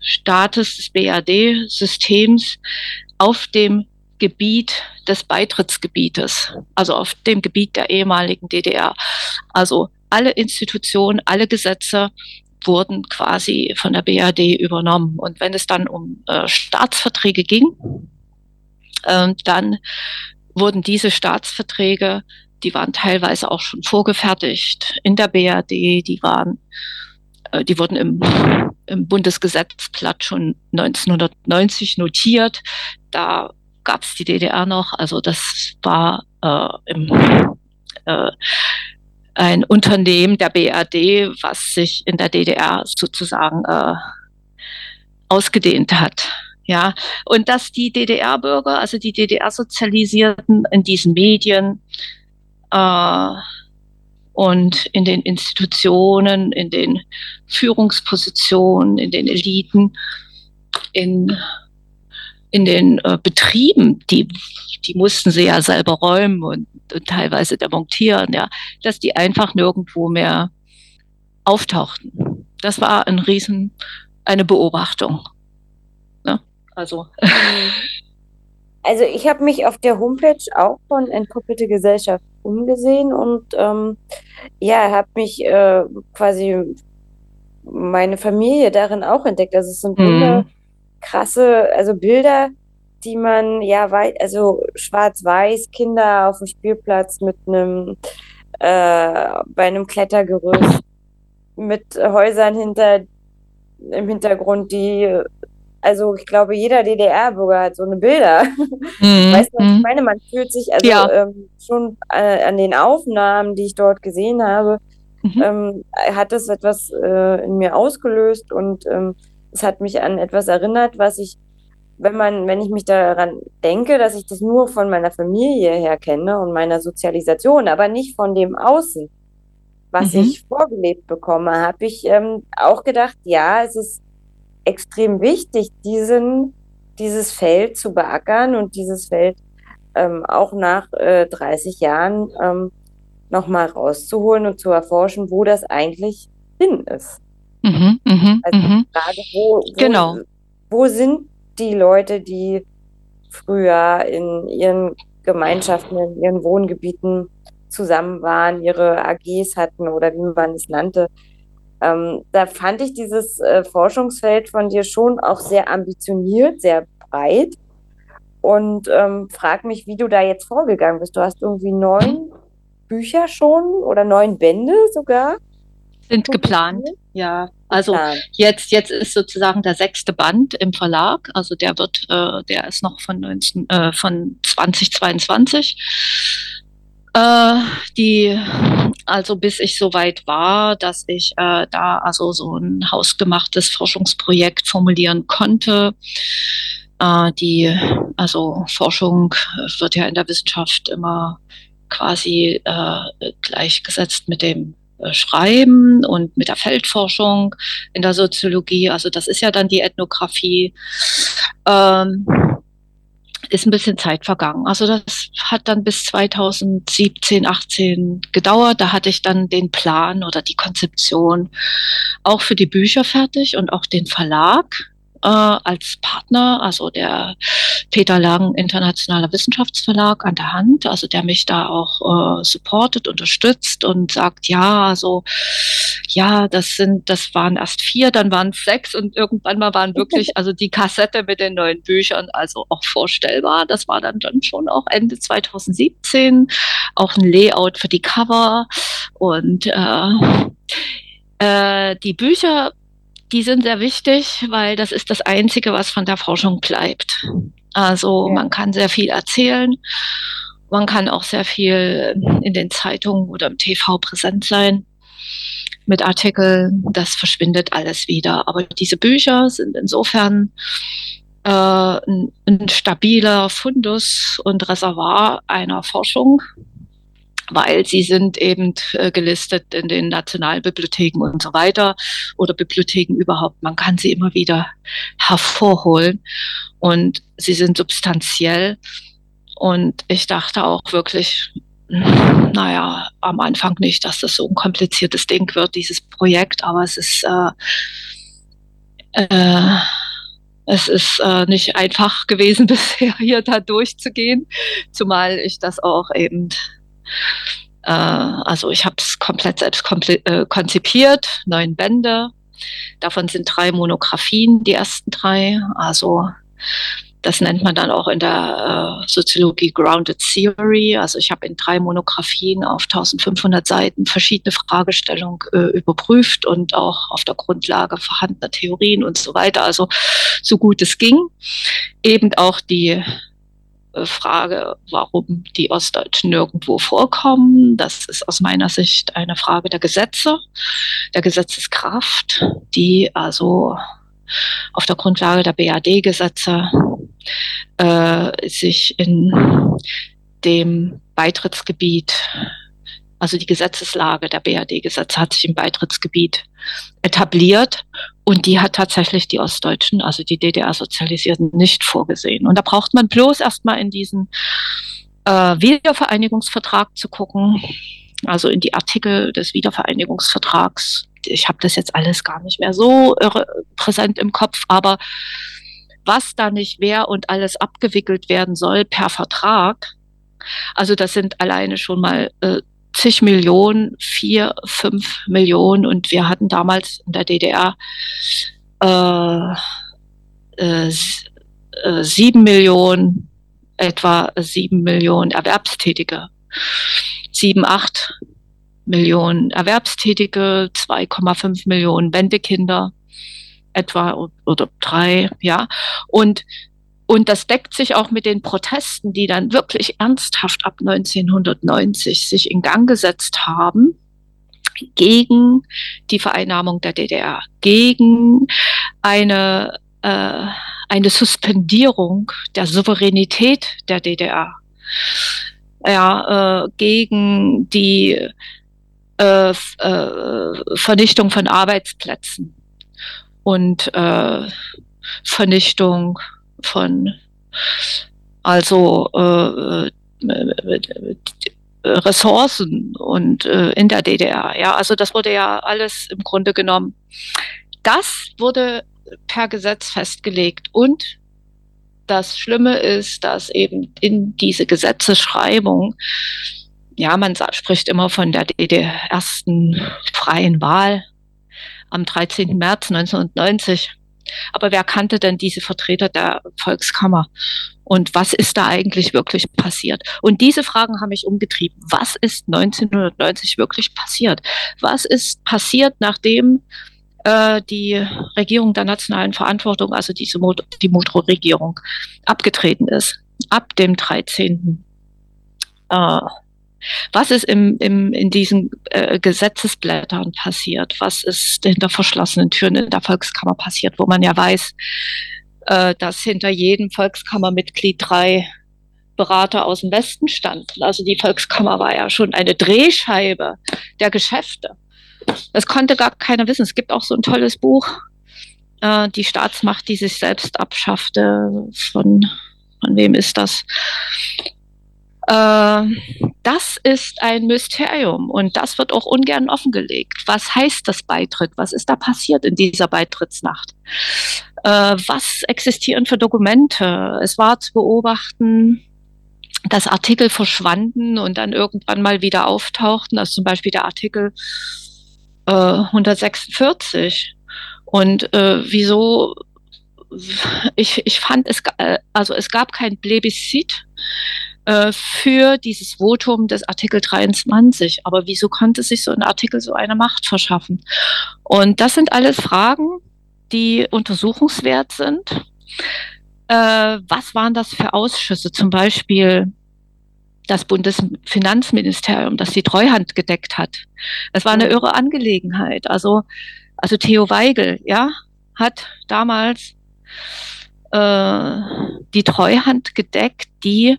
Staates, des BRD-Systems auf dem Gebiet des Beitrittsgebietes, also auf dem Gebiet der ehemaligen DDR. Also alle Institutionen, alle Gesetze wurden quasi von der BRD übernommen. Und wenn es dann um äh, Staatsverträge ging, äh, dann wurden diese Staatsverträge die waren teilweise auch schon vorgefertigt in der BRD, die waren, äh, die wurden im, im Bundesgesetzblatt schon 1990 notiert. Da gab es die DDR noch, also das war äh, im, äh, ein Unternehmen der BRD, was sich in der DDR sozusagen äh, ausgedehnt hat. Ja, und dass die DDR-Bürger, also die DDR-Sozialisierten in diesen Medien äh, und in den Institutionen, in den Führungspositionen, in den Eliten, in in den äh, Betrieben, die, die mussten sie ja selber räumen und, und teilweise demontieren, ja, dass die einfach nirgendwo mehr auftauchten. Das war ein Riesen, eine Beobachtung. Ne? Also. [LAUGHS] Also ich habe mich auf der Homepage auch von Entkoppelte Gesellschaft umgesehen und ähm, ja, habe mich äh, quasi meine Familie darin auch entdeckt. Also es sind mhm. Krasse, also Bilder, die man ja weit, also schwarz-weiß, Kinder auf dem Spielplatz mit einem äh, bei einem Klettergerüst, mit Häusern hinter im Hintergrund, die also ich glaube, jeder DDR-Bürger hat so eine Bilder. Mhm. [LAUGHS] Weißt du, was ich mhm. meine? Man fühlt sich also ja. ähm, schon äh, an den Aufnahmen, die ich dort gesehen habe, mhm. ähm, hat das etwas äh, in mir ausgelöst und ähm, es hat mich an etwas erinnert, was ich, wenn man, wenn ich mich daran denke, dass ich das nur von meiner Familie her kenne und meiner Sozialisation, aber nicht von dem Außen, was mhm. ich vorgelebt bekomme, habe ich ähm, auch gedacht, ja, es ist extrem wichtig, diesen, dieses Feld zu beackern und dieses Feld ähm, auch nach äh, 30 Jahren ähm, nochmal rauszuholen und zu erforschen, wo das eigentlich hin ist. Mhm, mh, also mh. die Frage, wo, wo, genau. wo sind die Leute, die früher in ihren Gemeinschaften, in ihren Wohngebieten zusammen waren, ihre AGs hatten oder wie man es nannte, ähm, da fand ich dieses äh, Forschungsfeld von dir schon auch sehr ambitioniert, sehr breit und ähm, frag mich, wie du da jetzt vorgegangen bist. Du hast irgendwie neun Bücher schon oder neun Bände sogar. Sind geplant, ja. Also geplant. jetzt, jetzt ist sozusagen der sechste Band im Verlag. Also der wird, äh, der ist noch von, 19, äh, von 2022. Äh, die, also bis ich so weit war, dass ich äh, da also so ein hausgemachtes Forschungsprojekt formulieren konnte. Äh, die, also Forschung wird ja in der Wissenschaft immer quasi äh, gleichgesetzt mit dem Schreiben und mit der Feldforschung in der Soziologie. Also das ist ja dann die Ethnographie. Ähm, ist ein bisschen Zeit vergangen. Also das hat dann bis 2017, 18 gedauert. Da hatte ich dann den Plan oder die Konzeption auch für die Bücher fertig und auch den Verlag äh, als Partner, also der Peter Lang Internationaler Wissenschaftsverlag an der Hand, also der mich da auch äh, supportet, unterstützt und sagt, ja, also ja, das sind, das waren erst vier, dann waren es sechs und irgendwann mal waren wirklich, also die Kassette mit den neuen Büchern, also auch vorstellbar. Das war dann, dann schon auch Ende 2017, auch ein Layout für die Cover und äh, äh, die Bücher die sind sehr wichtig, weil das ist das Einzige, was von der Forschung bleibt. Also ja. man kann sehr viel erzählen. Man kann auch sehr viel in den Zeitungen oder im TV präsent sein mit Artikeln. Das verschwindet alles wieder. Aber diese Bücher sind insofern äh, ein, ein stabiler Fundus und Reservoir einer Forschung, weil sie sind eben äh, gelistet in den Nationalbibliotheken und so weiter oder Bibliotheken überhaupt. Man kann sie immer wieder hervorholen und sie sind substanziell. Und ich dachte auch wirklich, naja, am Anfang nicht, dass das so ein kompliziertes Ding wird, dieses Projekt, aber es ist, äh, äh, es ist äh, nicht einfach [LAUGHS] gewesen [LAUGHS] bisher hier da durchzugehen, zumal ich das auch eben äh, also ich habe es komplett selbst äh, konzipiert, neun Bände. Davon sind drei Monographien, die ersten drei. Also das nennt man dann auch in der äh, Soziologie Grounded Theory. Also ich habe in drei Monographien auf 1500 Seiten verschiedene Fragestellungen äh, überprüft und auch auf der Grundlage vorhandener Theorien und so weiter. Also so gut es ging. Eben auch die Frage, warum die Ostdeutschen nirgendwo vorkommen. Das ist aus meiner Sicht eine Frage der Gesetze, der Gesetzeskraft, die also auf der Grundlage der BAD-Gesetze äh, sich in dem Beitrittsgebiet also die Gesetzeslage der BRD-Gesetze hat sich im Beitrittsgebiet etabliert und die hat tatsächlich die Ostdeutschen, also die DDR-Sozialisierten, nicht vorgesehen. Und da braucht man bloß erstmal in diesen äh, Wiedervereinigungsvertrag zu gucken, also in die Artikel des Wiedervereinigungsvertrags. Ich habe das jetzt alles gar nicht mehr so präsent im Kopf, aber was da nicht wer und alles abgewickelt werden soll per Vertrag, also das sind alleine schon mal äh, zig Millionen, vier, fünf Millionen und wir hatten damals in der DDR äh, äh, äh, sieben Millionen, etwa sieben Millionen Erwerbstätige, sieben, acht Millionen Erwerbstätige, 2,5 Millionen Wendekinder etwa oder drei, ja. Und und das deckt sich auch mit den Protesten, die dann wirklich ernsthaft ab 1990 sich in Gang gesetzt haben gegen die Vereinnahmung der DDR, gegen eine, äh, eine Suspendierung der Souveränität der DDR, ja, äh, gegen die äh, äh, Vernichtung von Arbeitsplätzen und äh, Vernichtung von also äh, äh, Ressourcen und äh, in der DDR. Ja, also das wurde ja alles im Grunde genommen. Das wurde per Gesetz festgelegt und das Schlimme ist, dass eben in diese Gesetzesschreibung, ja, man spricht immer von der, der ersten freien Wahl am 13. März 1990. Aber wer kannte denn diese Vertreter der Volkskammer? Und was ist da eigentlich wirklich passiert? Und diese Fragen haben mich umgetrieben. Was ist 1990 wirklich passiert? Was ist passiert, nachdem äh, die Regierung der nationalen Verantwortung, also diese Mot die Motro-Regierung, abgetreten ist? Ab dem 13. Äh, was ist im, im, in diesen äh, Gesetzesblättern passiert? Was ist hinter verschlossenen Türen in der Volkskammer passiert, wo man ja weiß, äh, dass hinter jedem Volkskammermitglied drei Berater aus dem Westen standen. Also die Volkskammer war ja schon eine Drehscheibe der Geschäfte. Das konnte gar keiner wissen. Es gibt auch so ein tolles Buch, äh, die Staatsmacht, die sich selbst abschaffte. Von, von wem ist das? Äh, das ist ein Mysterium und das wird auch ungern offengelegt. Was heißt das Beitritt? Was ist da passiert in dieser Beitrittsnacht? Äh, was existieren für Dokumente? Es war zu beobachten, dass Artikel verschwanden und dann irgendwann mal wieder auftauchten, also zum Beispiel der Artikel äh, 146. Und äh, wieso ich, ich fand es, äh, also es gab kein Plebiszit äh, für dieses Votum des Artikel 23. Aber wieso konnte sich so ein Artikel so eine Macht verschaffen? Und das sind alles Fragen, die untersuchungswert sind. Äh, was waren das für Ausschüsse? Zum Beispiel das Bundesfinanzministerium, das die Treuhand gedeckt hat. Es war eine irre Angelegenheit. Also, also Theo Weigel, ja, hat damals äh, die Treuhand gedeckt, die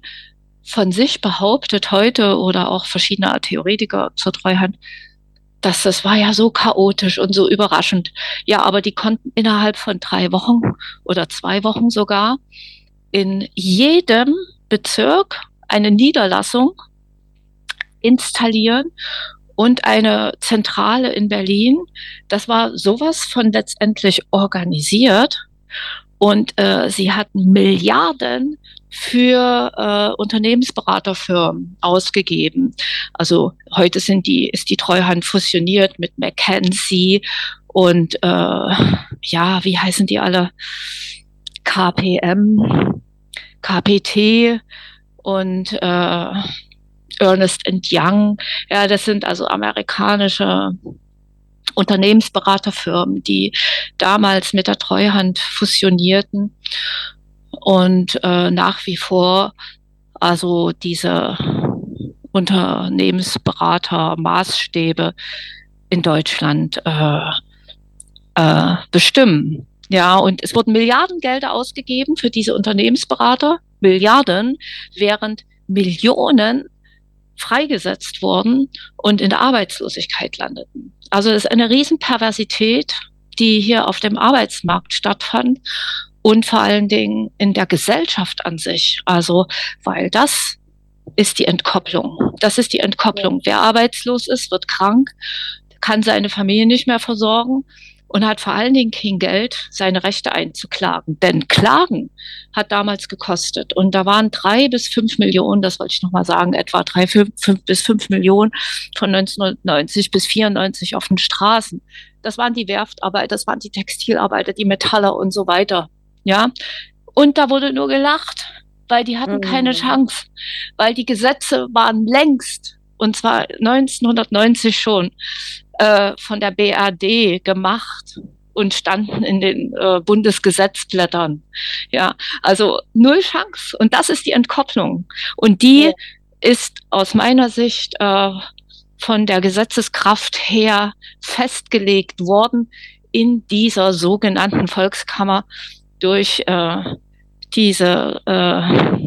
von sich behauptet heute oder auch verschiedene Theoretiker zur Treuhand, dass das war ja so chaotisch und so überraschend. Ja, aber die konnten innerhalb von drei Wochen oder zwei Wochen sogar in jedem Bezirk eine Niederlassung installieren und eine Zentrale in Berlin. Das war sowas von letztendlich organisiert und äh, sie hatten Milliarden für äh, Unternehmensberaterfirmen ausgegeben. Also heute sind die, ist die Treuhand fusioniert mit McKinsey und äh, ja, wie heißen die alle? KPM, KPT und äh, Ernest Young. Ja, das sind also amerikanische Unternehmensberaterfirmen, die damals mit der Treuhand fusionierten und äh, nach wie vor also diese Unternehmensberater Maßstäbe in Deutschland äh, äh, bestimmen. Ja, und es wurden Milliardengelder ausgegeben für diese Unternehmensberater, Milliarden, während Millionen freigesetzt wurden und in der Arbeitslosigkeit landeten. Also es ist eine Riesenperversität, die hier auf dem Arbeitsmarkt stattfand und vor allen Dingen in der Gesellschaft an sich. Also, weil das ist die Entkopplung. Das ist die Entkopplung. Wer arbeitslos ist, wird krank, kann seine Familie nicht mehr versorgen und hat vor allen Dingen kein Geld, seine Rechte einzuklagen. Denn Klagen hat damals gekostet. Und da waren drei bis fünf Millionen, das wollte ich nochmal sagen, etwa drei fünf, fünf bis fünf Millionen von 1990 bis 94 auf den Straßen. Das waren die Werftarbeiter, das waren die Textilarbeiter, die Metaller und so weiter. Ja. Und da wurde nur gelacht, weil die hatten mhm. keine Chance, weil die Gesetze waren längst, und zwar 1990 schon, äh, von der BRD gemacht und standen in den äh, Bundesgesetzblättern. Ja, also null Chance. Und das ist die Entkopplung. Und die ja. ist aus meiner Sicht äh, von der Gesetzeskraft her festgelegt worden in dieser sogenannten Volkskammer durch äh, diese äh,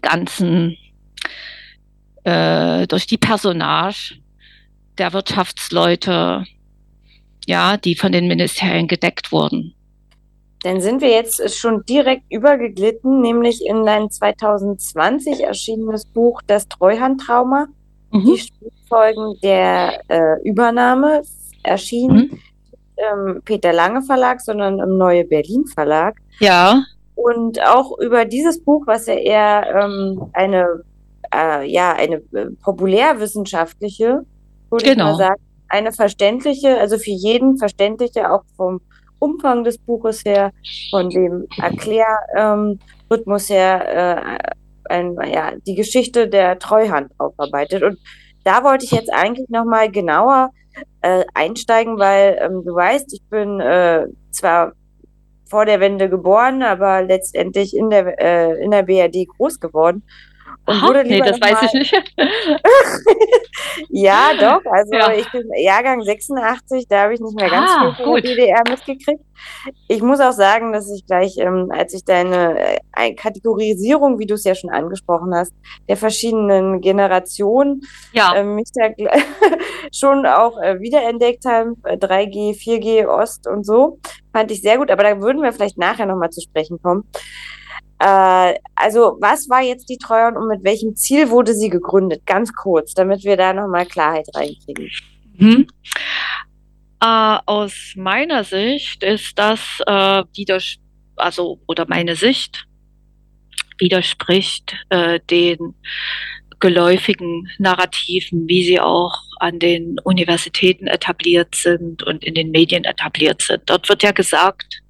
ganzen, äh, durch die Personage der Wirtschaftsleute, ja, die von den Ministerien gedeckt wurden. Dann sind wir jetzt schon direkt übergeglitten, nämlich in dein 2020 erschienenes Buch Das Treuhandtrauma, mhm. die Spurenfolgen der äh, Übernahme, erschienen mhm. im Peter Lange Verlag, sondern im Neue Berlin Verlag. Ja. Und auch über dieses Buch, was ja eher ähm, eine, äh, ja, eine äh, populärwissenschaftliche würde genau. ich mal sagen. Eine verständliche, also für jeden verständliche, auch vom Umfang des Buches her, von dem Erklärrhythmus ähm, her, äh, ein, ja, die Geschichte der Treuhand aufarbeitet. Und da wollte ich jetzt eigentlich nochmal genauer äh, einsteigen, weil ähm, du weißt, ich bin äh, zwar vor der Wende geboren, aber letztendlich in der, äh, in der BRD groß geworden. Und wurde nee, das weiß ich nicht. [LAUGHS] ja, doch. Also ja. ich bin Jahrgang 86, da habe ich nicht mehr ganz ah, viel von der DDR mitgekriegt. Ich muss auch sagen, dass ich gleich, ähm, als ich deine äh, Kategorisierung, wie du es ja schon angesprochen hast, der verschiedenen Generationen ja. äh, mich da [LAUGHS] schon auch äh, wiederentdeckt habe, 3G, 4G, Ost und so, fand ich sehr gut. Aber da würden wir vielleicht nachher nochmal zu sprechen kommen. Äh, also was war jetzt die Treuhand und mit welchem Ziel wurde sie gegründet? Ganz kurz, damit wir da nochmal Klarheit reinkriegen. Mhm. Äh, aus meiner Sicht ist das äh, wieder, also oder meine Sicht widerspricht äh, den geläufigen Narrativen, wie sie auch an den Universitäten etabliert sind und in den Medien etabliert sind. Dort wird ja gesagt,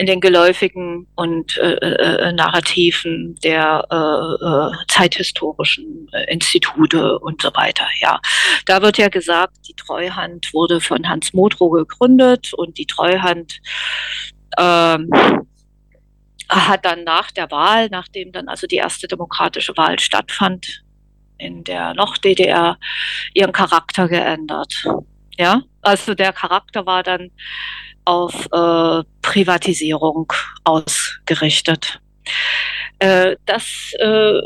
in den geläufigen und äh, äh, äh, Narrativen der äh, äh, zeithistorischen äh, Institute und so weiter. Ja, da wird ja gesagt, die Treuhand wurde von Hans Modrow gegründet und die Treuhand ähm, hat dann nach der Wahl, nachdem dann also die erste demokratische Wahl stattfand, in der noch DDR ihren Charakter geändert. Ja, also der Charakter war dann auf äh, Privatisierung ausgerichtet. Äh, das, äh,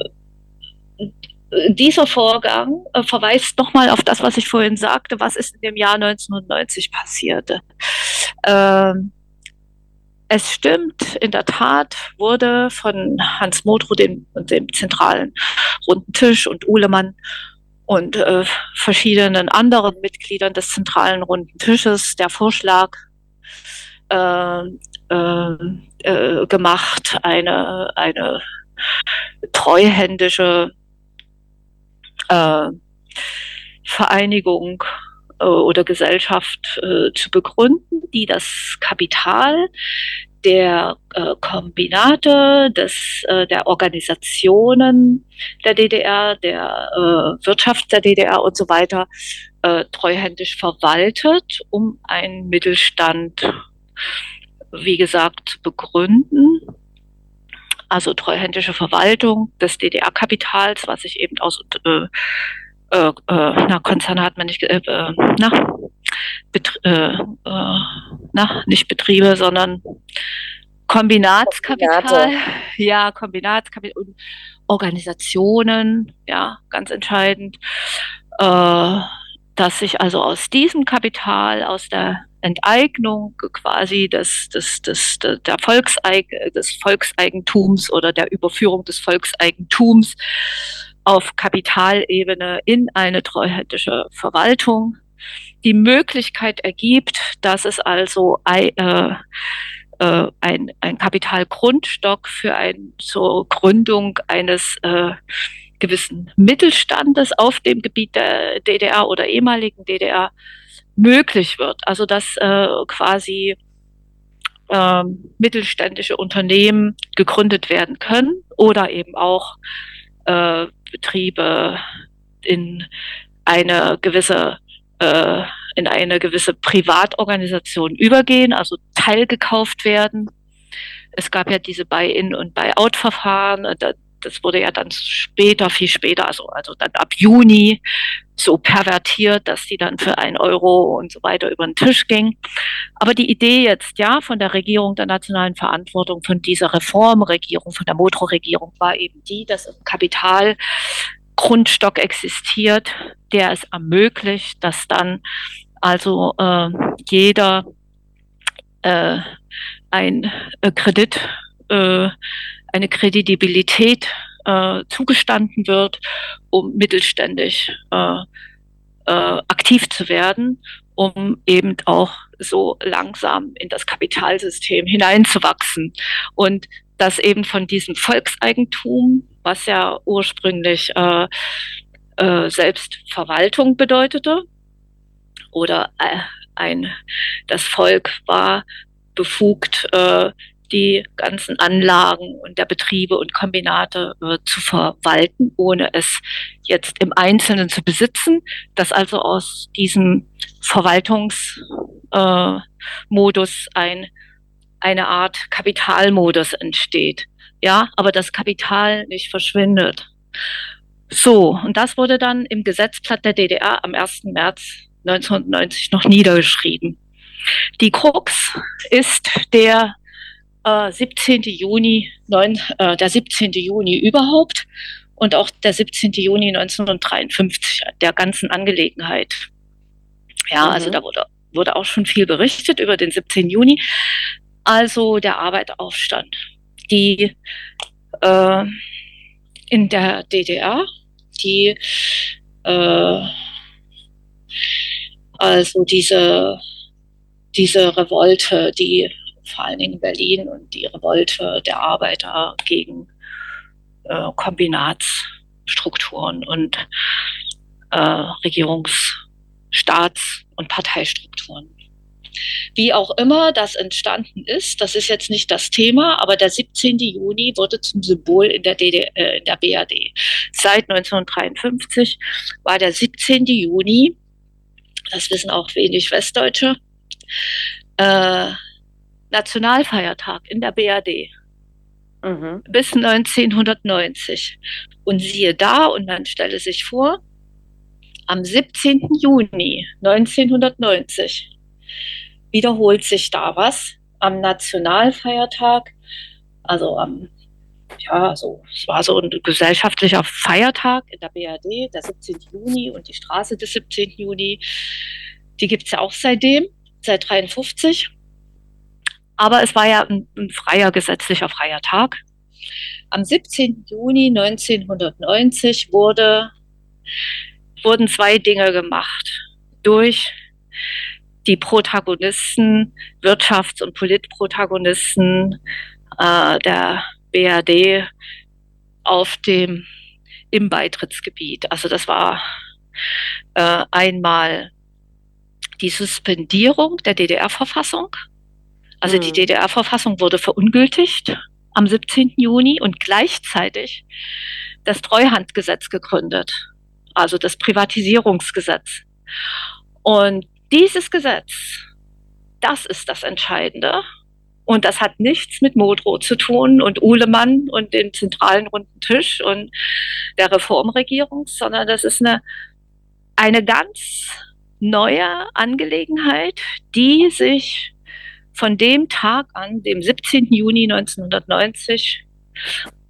dieser Vorgang äh, verweist nochmal auf das, was ich vorhin sagte, was ist in dem Jahr 1990 passierte. Ähm, es stimmt, in der Tat wurde von Hans Modrow, dem, dem zentralen runden Tisch und Uhlemann und äh, verschiedenen anderen Mitgliedern des zentralen runden Tisches der Vorschlag gemacht, eine, eine treuhändische äh, Vereinigung äh, oder Gesellschaft äh, zu begründen, die das Kapital der äh, Kombinate, des, äh, der Organisationen der DDR, der äh, Wirtschaft der DDR und so weiter äh, treuhändisch verwaltet, um einen Mittelstand, wie gesagt, begründen. Also treuhändische Verwaltung des DDR-Kapitals, was sich eben aus äh, äh, äh, na, Konzerne hat man nicht, äh, äh na, äh, äh, na, nicht Betriebe, sondern Kombinatskapital. Kombinate. Ja, Kombinatskapital und, Organisationen, ja, ganz entscheidend, dass sich also aus diesem Kapital, aus der Enteignung quasi des, des, des, der Volkseig des Volkseigentums oder der Überführung des Volkseigentums auf Kapitalebene in eine treuhändische Verwaltung. Die Möglichkeit ergibt, dass es also äh, äh, ein, ein Kapitalgrundstock für ein, zur Gründung eines äh, gewissen Mittelstandes auf dem Gebiet der DDR oder ehemaligen DDR möglich wird. Also dass äh, quasi äh, mittelständische Unternehmen gegründet werden können oder eben auch äh, Betriebe in eine gewisse äh, in eine gewisse Privatorganisation übergehen, also teilgekauft werden. Es gab ja diese Buy-in und Buy-out-Verfahren. Das wurde ja dann später, viel später, also, also dann ab Juni so pervertiert, dass die dann für ein Euro und so weiter über den Tisch ging. Aber die Idee jetzt, ja, von der Regierung der nationalen Verantwortung, von dieser Reformregierung, von der Motorregierung war eben die, dass Kapital Grundstock existiert, der es ermöglicht, dass dann also äh, jeder äh, ein äh, Kredit, äh, eine Kredibilität äh, zugestanden wird, um mittelständisch äh, äh, aktiv zu werden, um eben auch so langsam in das Kapitalsystem hineinzuwachsen. Und dass eben von diesem Volkseigentum, was ja ursprünglich äh, äh, Selbstverwaltung bedeutete, oder äh, ein, das Volk war befugt, äh, die ganzen Anlagen und der Betriebe und Kombinate äh, zu verwalten, ohne es jetzt im Einzelnen zu besitzen, dass also aus diesem Verwaltungsmodus äh, ein eine Art Kapitalmodus entsteht. Ja, aber das Kapital nicht verschwindet. So, und das wurde dann im Gesetzblatt der DDR am 1. März 1990 noch niedergeschrieben. Die Krux ist der äh, 17. Juni, 9, äh, der 17. Juni überhaupt und auch der 17. Juni 1953 der ganzen Angelegenheit. Ja, also mhm. also da wurde, wurde auch schon viel berichtet über den 17. Juni also der Arbeiteraufstand, die äh, in der DDR, die äh, also diese, diese Revolte, die vor allen Dingen in Berlin und die Revolte der Arbeiter gegen äh, Kombinatsstrukturen und äh, Regierungs-, Staats- und Parteistrukturen. Wie auch immer das entstanden ist, das ist jetzt nicht das Thema, aber der 17. Juni wurde zum Symbol in der, DD, äh, in der BRD. Seit 1953 war der 17. Juni, das wissen auch wenig Westdeutsche, äh, Nationalfeiertag in der BRD. Mhm. Bis 1990. Und siehe da, und man stelle sich vor, am 17. Juni 1990 wiederholt sich da was am Nationalfeiertag, also am ja, also es war so ein gesellschaftlicher Feiertag in der BRD, der 17. Juni und die Straße des 17. Juni, die gibt es ja auch seitdem, seit 53. Aber es war ja ein, ein freier, gesetzlicher freier Tag. Am 17. Juni 1990 wurde, wurden zwei Dinge gemacht durch die Protagonisten, Wirtschafts- und Politprotagonisten äh, der BRD auf dem im Beitrittsgebiet. Also das war äh, einmal die Suspendierung der DDR-Verfassung. Also mhm. die DDR-Verfassung wurde verungültigt am 17. Juni und gleichzeitig das Treuhandgesetz gegründet, also das Privatisierungsgesetz. Und dieses Gesetz, das ist das Entscheidende. Und das hat nichts mit Modrow zu tun und Uhlemann und dem zentralen runden Tisch und der Reformregierung, sondern das ist eine, eine ganz neue Angelegenheit, die sich von dem Tag an, dem 17. Juni 1990,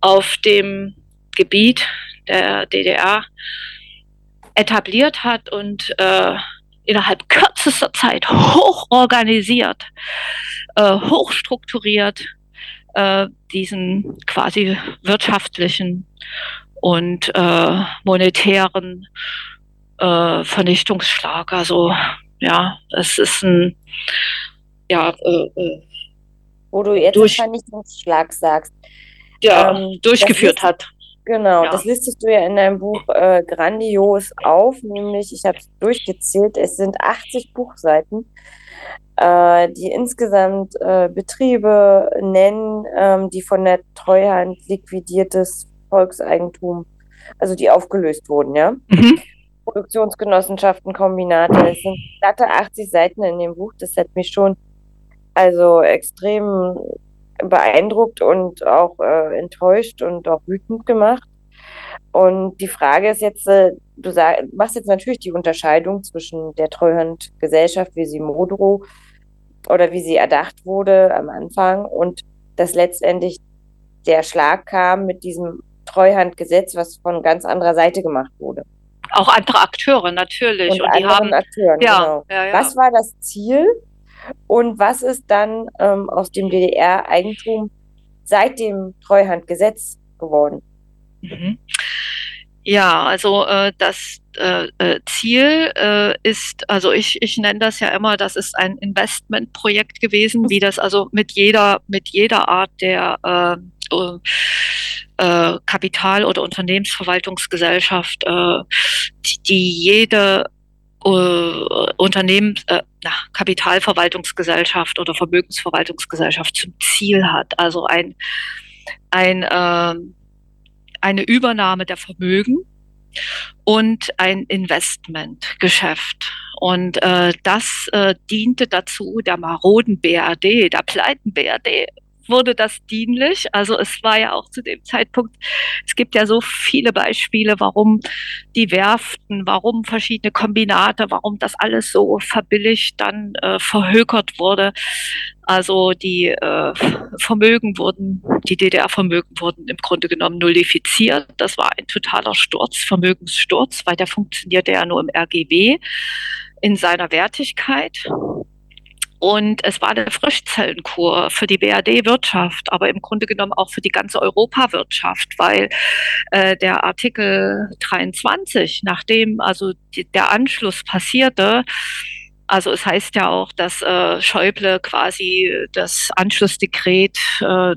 auf dem Gebiet der DDR etabliert hat und äh, innerhalb kürzester Zeit hoch organisiert, äh, hoch strukturiert äh, diesen quasi wirtschaftlichen und äh, monetären äh, Vernichtungsschlag. Also ja, es ist ein ja äh, äh wo du jetzt durch, Vernichtungsschlag sagst. Ja, ähm, durchgeführt hat. Genau, ja. das listest du ja in deinem Buch äh, grandios auf, nämlich, ich habe es durchgezählt, es sind 80 Buchseiten, äh, die insgesamt äh, Betriebe nennen, ähm, die von der Treuhand liquidiertes Volkseigentum, also die aufgelöst wurden, ja. Mhm. Produktionsgenossenschaften, Kombinate, es sind glatte 80 Seiten in dem Buch, das hat mich schon also extrem beeindruckt und auch äh, enttäuscht und auch wütend gemacht. Und die Frage ist jetzt, äh, du sag, machst jetzt natürlich die Unterscheidung zwischen der Treuhandgesellschaft, wie sie Modro oder wie sie erdacht wurde am Anfang und dass letztendlich der Schlag kam mit diesem Treuhandgesetz, was von ganz anderer Seite gemacht wurde. Auch andere Akteure natürlich. Und, und die haben Akteuren, ja, genau. ja, ja. Was war das Ziel und was ist dann ähm, aus dem DDR-Eigentum seit dem Treuhandgesetz geworden? Mhm. Ja, also äh, das äh, äh, Ziel äh, ist, also ich, ich nenne das ja immer, das ist ein Investmentprojekt gewesen, wie das also mit jeder, mit jeder Art der äh, äh, Kapital- oder Unternehmensverwaltungsgesellschaft, äh, die jede äh, Unternehmen, äh, na, Kapitalverwaltungsgesellschaft oder Vermögensverwaltungsgesellschaft zum Ziel hat. Also ein, ein, äh, eine Übernahme der Vermögen und ein Investmentgeschäft. Und äh, das äh, diente dazu der maroden BRD, der pleiten BRD wurde das dienlich. Also es war ja auch zu dem Zeitpunkt, es gibt ja so viele Beispiele, warum die Werften, warum verschiedene Kombinate, warum das alles so verbilligt dann äh, verhökert wurde. Also die äh, Vermögen wurden, die DDR-Vermögen wurden im Grunde genommen nullifiziert. Das war ein totaler Sturz, Vermögenssturz, weil der funktionierte ja nur im RGB in seiner Wertigkeit. Und es war eine Frischzellenkur für die BRD-Wirtschaft, aber im Grunde genommen auch für die ganze Europawirtschaft, weil äh, der Artikel 23, nachdem also die, der Anschluss passierte, also es heißt ja auch, dass äh, Schäuble quasi das Anschlussdekret äh,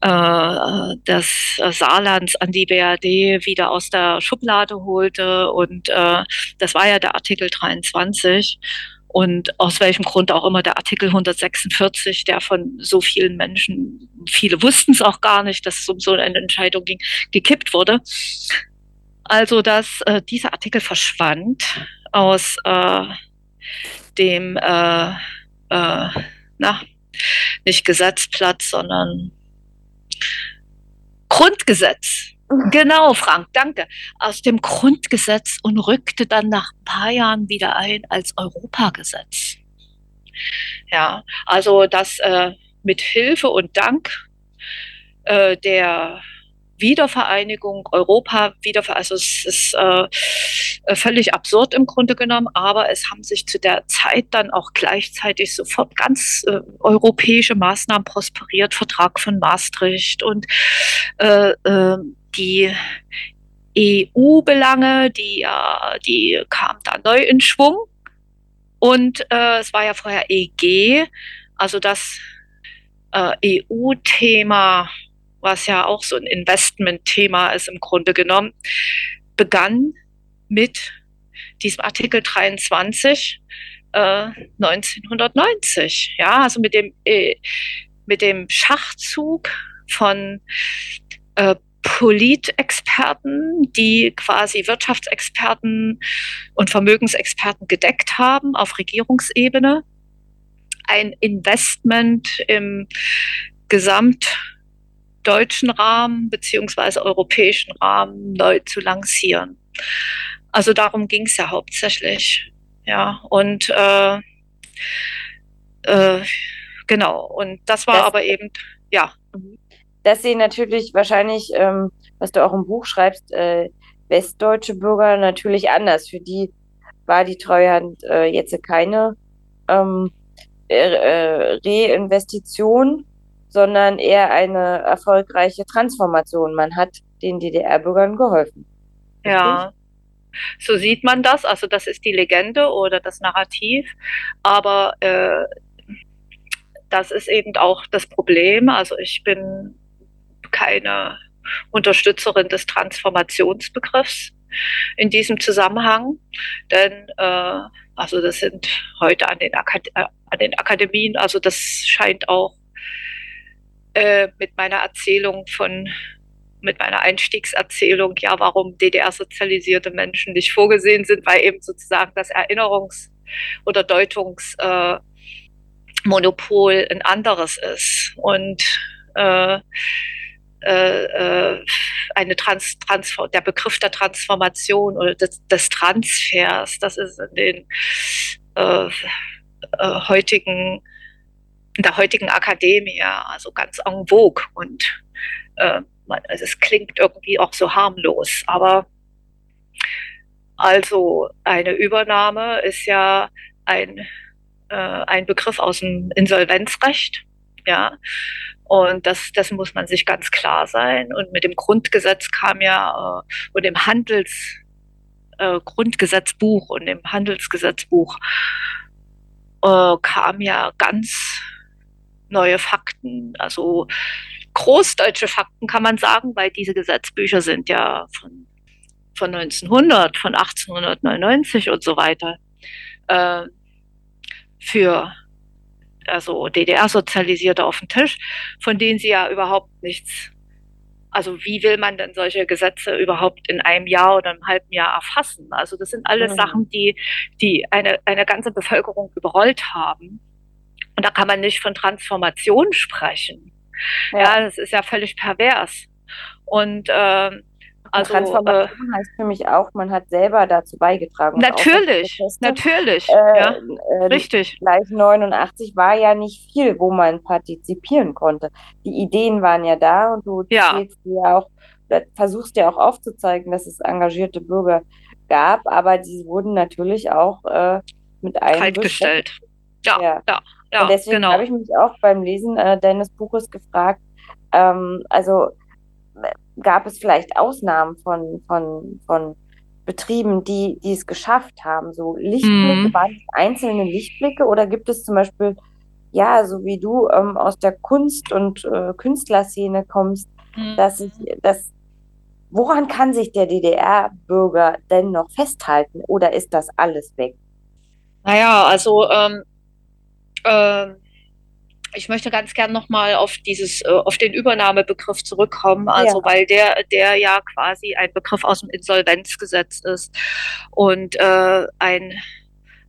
äh, des Saarlands an die BRD wieder aus der Schublade holte. Und äh, das war ja der Artikel 23. Und aus welchem Grund auch immer der Artikel 146, der von so vielen Menschen, viele wussten es auch gar nicht, dass es um so eine Entscheidung ging, gekippt wurde. Also, dass äh, dieser Artikel verschwand aus äh, dem, äh, äh, na, nicht Gesetzplatz, sondern Grundgesetz Genau, Frank, danke. Aus dem Grundgesetz und rückte dann nach ein paar Jahren wieder ein als Europagesetz. Ja, also das äh, mit Hilfe und Dank äh, der Wiedervereinigung, Europa wieder, also es ist äh, völlig absurd im Grunde genommen, aber es haben sich zu der Zeit dann auch gleichzeitig sofort ganz äh, europäische Maßnahmen prosperiert, Vertrag von Maastricht und äh, äh, die EU-Belange, die ja, die kam da neu in Schwung. Und äh, es war ja vorher EG, also das äh, EU-Thema, was ja auch so ein Investment-Thema ist im Grunde genommen, begann mit diesem Artikel 23 äh, 1990. Ja, also mit dem, äh, mit dem Schachzug von äh, Politexperten, die quasi Wirtschaftsexperten und Vermögensexperten gedeckt haben auf Regierungsebene, ein Investment im gesamtdeutschen Rahmen beziehungsweise europäischen Rahmen neu zu lancieren. Also darum ging es ja hauptsächlich. Ja, und äh, äh, genau, und das war das, aber eben, ja. Dass sie natürlich wahrscheinlich, ähm, was du auch im Buch schreibst, äh, westdeutsche Bürger natürlich anders. Für die war die Treuhand äh, jetzt keine ähm, äh, Reinvestition, sondern eher eine erfolgreiche Transformation. Man hat den DDR-Bürgern geholfen. Ja, so sieht man das. Also das ist die Legende oder das Narrativ. Aber äh, das ist eben auch das Problem. Also ich bin keine Unterstützerin des Transformationsbegriffs in diesem Zusammenhang, denn äh, also das sind heute an den, Akad äh, an den Akademien, also das scheint auch äh, mit meiner Erzählung von mit meiner Einstiegserzählung, ja, warum DDR-sozialisierte Menschen nicht vorgesehen sind, weil eben sozusagen das Erinnerungs- oder Deutungsmonopol äh, ein anderes ist. Und äh, eine Trans, Transform, der Begriff der Transformation oder des, des Transfers, das ist in den äh, äh, heutigen, in der heutigen Akademie also ganz en vogue und äh, man, also es klingt irgendwie auch so harmlos, aber also eine Übernahme ist ja ein, äh, ein Begriff aus dem Insolvenzrecht, ja. Und das, das muss man sich ganz klar sein. Und mit dem Grundgesetz kam ja äh, und dem Handels äh, und dem Handelsgesetzbuch äh, kam ja ganz neue Fakten, also großdeutsche Fakten kann man sagen, weil diese Gesetzbücher sind ja von, von 1900, von 1899 und so weiter. Äh, für also DDR-Sozialisierte auf den Tisch, von denen sie ja überhaupt nichts. Also wie will man denn solche Gesetze überhaupt in einem Jahr oder einem halben Jahr erfassen? Also das sind alles mhm. Sachen, die, die eine, eine ganze Bevölkerung überrollt haben. Und da kann man nicht von Transformation sprechen. Ja, ja das ist ja völlig pervers. Und ähm, also, Transformation äh, heißt für mich auch, man hat selber dazu beigetragen. Natürlich, natürlich, äh, ja, äh, richtig. Gleich 89 war ja nicht viel, wo man partizipieren konnte. Die Ideen waren ja da und du ja. ja auch, versuchst ja auch aufzuzeigen, dass es engagierte Bürger gab, aber die wurden natürlich auch äh, mit einem Kaltgestellt. Ja, ja, ja, ja, und deswegen genau. habe ich mich auch beim Lesen äh, deines Buches gefragt, ähm, also gab es vielleicht Ausnahmen von, von, von Betrieben, die, die es geschafft haben? So Lichtblicke, mhm. waren es einzelne Lichtblicke oder gibt es zum Beispiel, ja, so wie du ähm, aus der Kunst- und äh, Künstlerszene kommst, mhm. dass ich, dass, woran kann sich der DDR-Bürger denn noch festhalten oder ist das alles weg? Naja, also ähm, ähm ich möchte ganz gern nochmal auf dieses, äh, auf den Übernahmebegriff zurückkommen, also ja. weil der, der ja quasi ein Begriff aus dem Insolvenzgesetz ist und äh, ein,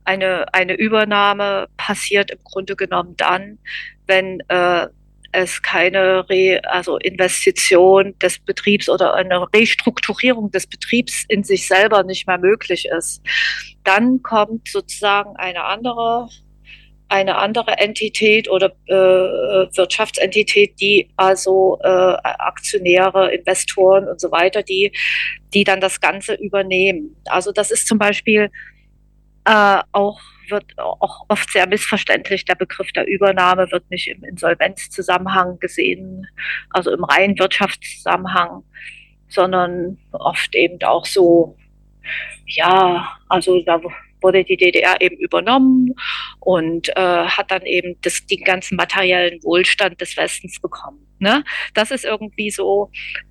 eine, eine Übernahme passiert im Grunde genommen dann, wenn äh, es keine Re, also Investition des Betriebs oder eine Restrukturierung des Betriebs in sich selber nicht mehr möglich ist. Dann kommt sozusagen eine andere eine andere Entität oder äh, Wirtschaftsentität, die also äh, Aktionäre, Investoren und so weiter, die, die dann das Ganze übernehmen. Also das ist zum Beispiel äh, auch wird auch oft sehr missverständlich. Der Begriff der Übernahme wird nicht im Insolvenzzusammenhang gesehen, also im reinen Wirtschaftszusammenhang, sondern oft eben auch so, ja, also da wurde die DDR eben übernommen und äh, hat dann eben das, den ganzen materiellen Wohlstand des Westens bekommen. Ne? Das ist irgendwie so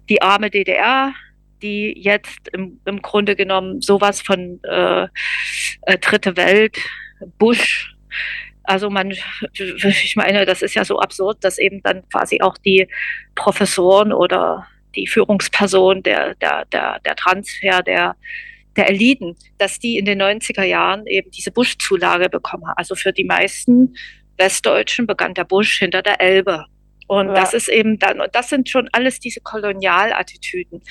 die arme DDR, die jetzt im, im Grunde genommen sowas von äh, äh, Dritte Welt, Bush, also man, ich meine, das ist ja so absurd, dass eben dann quasi auch die Professoren oder die Führungsperson der, der, der, der Transfer der der Eliten, dass die in den 90er Jahren eben diese Busch-Zulage bekommen haben. Also für die meisten Westdeutschen begann der Busch hinter der Elbe. Und ja. das ist eben dann, und das sind schon alles diese Kolonialattitüden.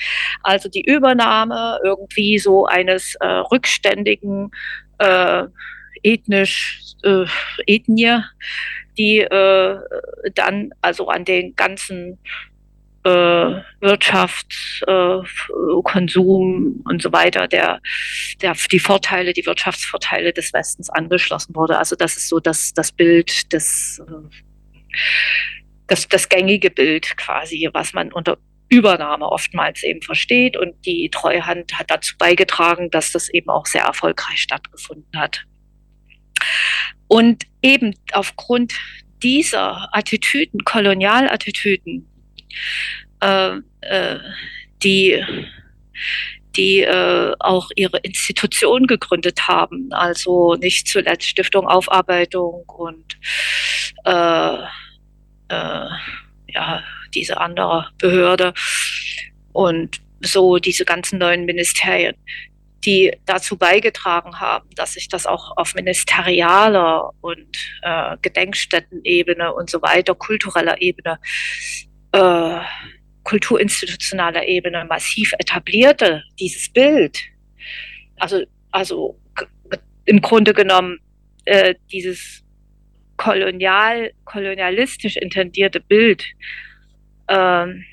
Also die Übernahme irgendwie so eines äh, rückständigen, äh, ethnisch, äh, Ethnie, die äh, dann also an den ganzen äh, Wirtschaftskonsum äh, und so weiter, der, der die Vorteile, die Wirtschaftsvorteile des Westens angeschlossen wurde. Also das ist so das, das Bild des äh, das, das gängige Bild quasi, was man unter Übernahme oftmals eben versteht. Und die Treuhand hat dazu beigetragen, dass das eben auch sehr erfolgreich stattgefunden hat. Und eben aufgrund dieser Attitüden, Kolonialattitüden, äh, äh, die, die äh, auch ihre Institution gegründet haben, also nicht zuletzt Stiftung Aufarbeitung und äh, äh, ja, diese andere Behörde und so diese ganzen neuen Ministerien, die dazu beigetragen haben, dass sich das auch auf ministerialer und äh, Gedenkstättenebene und so weiter, kultureller Ebene, äh, kulturinstitutionaler Ebene massiv etablierte, dieses Bild. Also, also im Grunde genommen äh, dieses kolonial, kolonialistisch intendierte Bild ähm,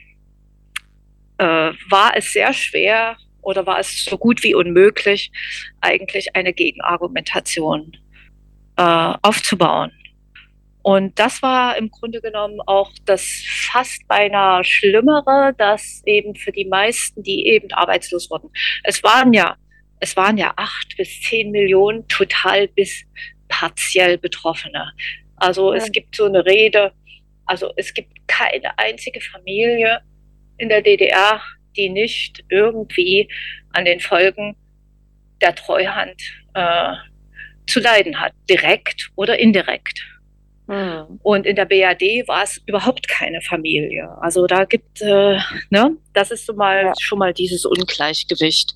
äh, war es sehr schwer oder war es so gut wie unmöglich, eigentlich eine Gegenargumentation äh, aufzubauen. Und das war im Grunde genommen auch das fast beinahe Schlimmere, dass eben für die meisten, die eben arbeitslos wurden, es waren ja, es waren ja acht bis zehn Millionen total bis partiell Betroffene. Also ja. es gibt so eine Rede, also es gibt keine einzige Familie in der DDR, die nicht irgendwie an den Folgen der Treuhand äh, zu leiden hat, direkt oder indirekt. Mhm. Und in der BAD war es überhaupt keine Familie. Also da gibt, äh, ne, das ist so mal ja. schon mal dieses Ungleichgewicht.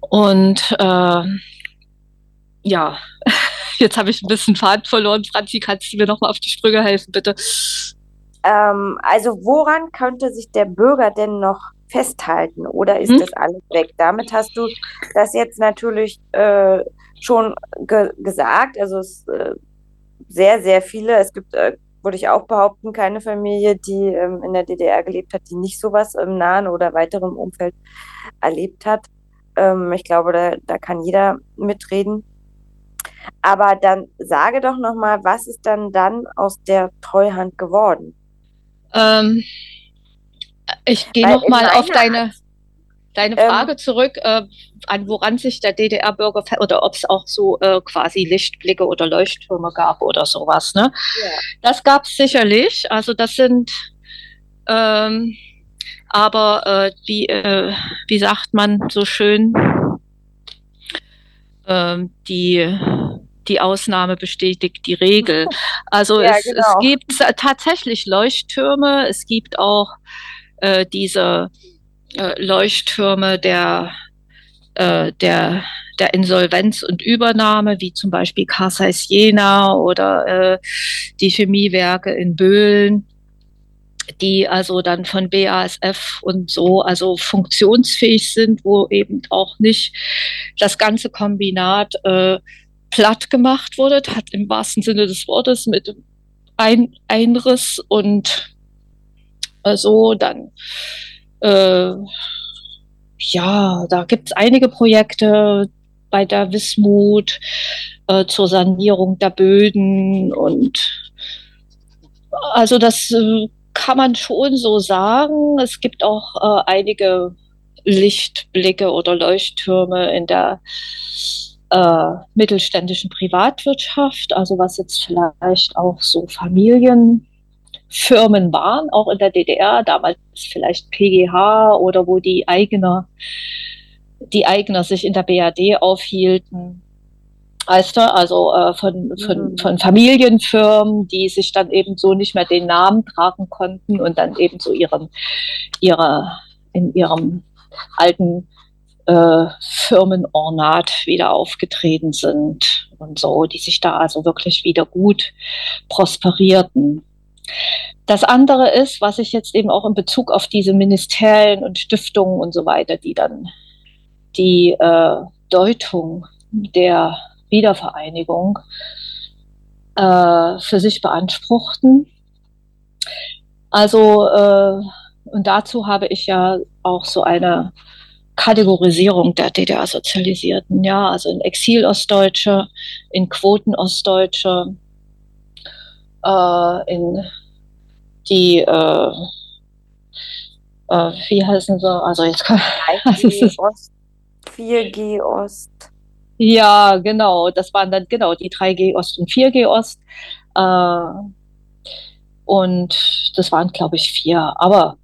Und äh, ja, [LAUGHS] jetzt habe ich ein bisschen Faden verloren. Franzi, kannst du mir noch mal auf die Sprünge helfen, bitte? Ähm, also woran könnte sich der Bürger denn noch festhalten oder ist hm? das alles weg? Damit hast du das jetzt natürlich äh, schon ge gesagt. Also es äh, sehr, sehr viele. Es gibt, äh, würde ich auch behaupten, keine Familie, die ähm, in der DDR gelebt hat, die nicht sowas im nahen oder weiteren Umfeld erlebt hat. Ähm, ich glaube, da, da kann jeder mitreden. Aber dann sage doch noch mal, was ist dann dann aus der Treuhand geworden? Ähm, ich gehe noch mal auf deine, deine ähm, Frage ähm, zurück, äh, an woran sich der DDR-Bürger oder ob es auch so äh, quasi Lichtblicke oder Leuchttürme gab oder sowas. Ne? Ja. Das gab es sicherlich. Also das sind ähm, aber äh, wie, äh, wie sagt man so schön, ähm, die die Ausnahme bestätigt die Regel. Also [LAUGHS] ja, es, genau. es gibt tatsächlich Leuchttürme, es gibt auch äh, diese äh, Leuchttürme der, äh, der, der Insolvenz und Übernahme, wie zum Beispiel Karsais Jena oder äh, die Chemiewerke in Böhlen die also dann von BASF und so also funktionsfähig sind, wo eben auch nicht das ganze Kombinat äh, platt gemacht wurde, hat im wahrsten Sinne des Wortes mit Ein Einriss und äh, so dann äh, ja, da gibt es einige Projekte bei der Wismut äh, zur Sanierung der Böden und also das äh, kann man schon so sagen. Es gibt auch äh, einige Lichtblicke oder Leuchttürme in der äh, mittelständischen Privatwirtschaft, also was jetzt vielleicht auch so Familienfirmen waren, auch in der DDR, damals vielleicht PGH oder wo die Eigner, die Eigner sich in der BRD aufhielten. Weißt du, also äh, von, von, mhm. von Familienfirmen, die sich dann eben so nicht mehr den Namen tragen konnten und dann eben so ihren, ihre, in ihrem alten äh, Firmenornat wieder aufgetreten sind und so, die sich da also wirklich wieder gut prosperierten. Das andere ist, was ich jetzt eben auch in Bezug auf diese Ministerien und Stiftungen und so weiter, die dann die äh, Deutung der Wiedervereinigung äh, für sich beanspruchten. Also, äh, und dazu habe ich ja auch so eine Kategorisierung der DDR-Sozialisierten, ja, also in Exil-Ostdeutsche, in Quoten-Ostdeutsche, äh, in die, äh, äh, wie heißen sie, also jetzt kann 3G [LAUGHS] Ost, 4G Ost. Ja, genau, das waren dann genau die 3G Ost und 4G Ost. Äh, und das waren, glaube ich, vier. Aber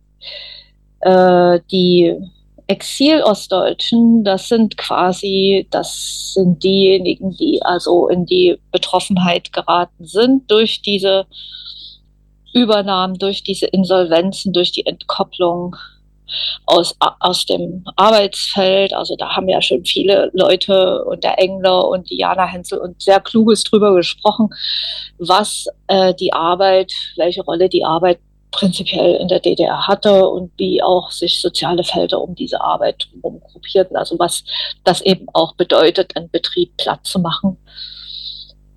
äh, die Exil-Ostdeutschen, das sind quasi, das sind diejenigen, die also in die Betroffenheit geraten sind durch diese Übernahmen, durch diese Insolvenzen, durch die Entkopplung aus, aus dem Arbeitsfeld. Also da haben ja schon viele Leute und der Engler und Diana Hensel und sehr Kluges drüber gesprochen, was äh, die Arbeit, welche Rolle die Arbeit prinzipiell in der DDR hatte und wie auch sich soziale Felder um diese Arbeit herum gruppierten. Also was das eben auch bedeutet, einen Betrieb platt zu machen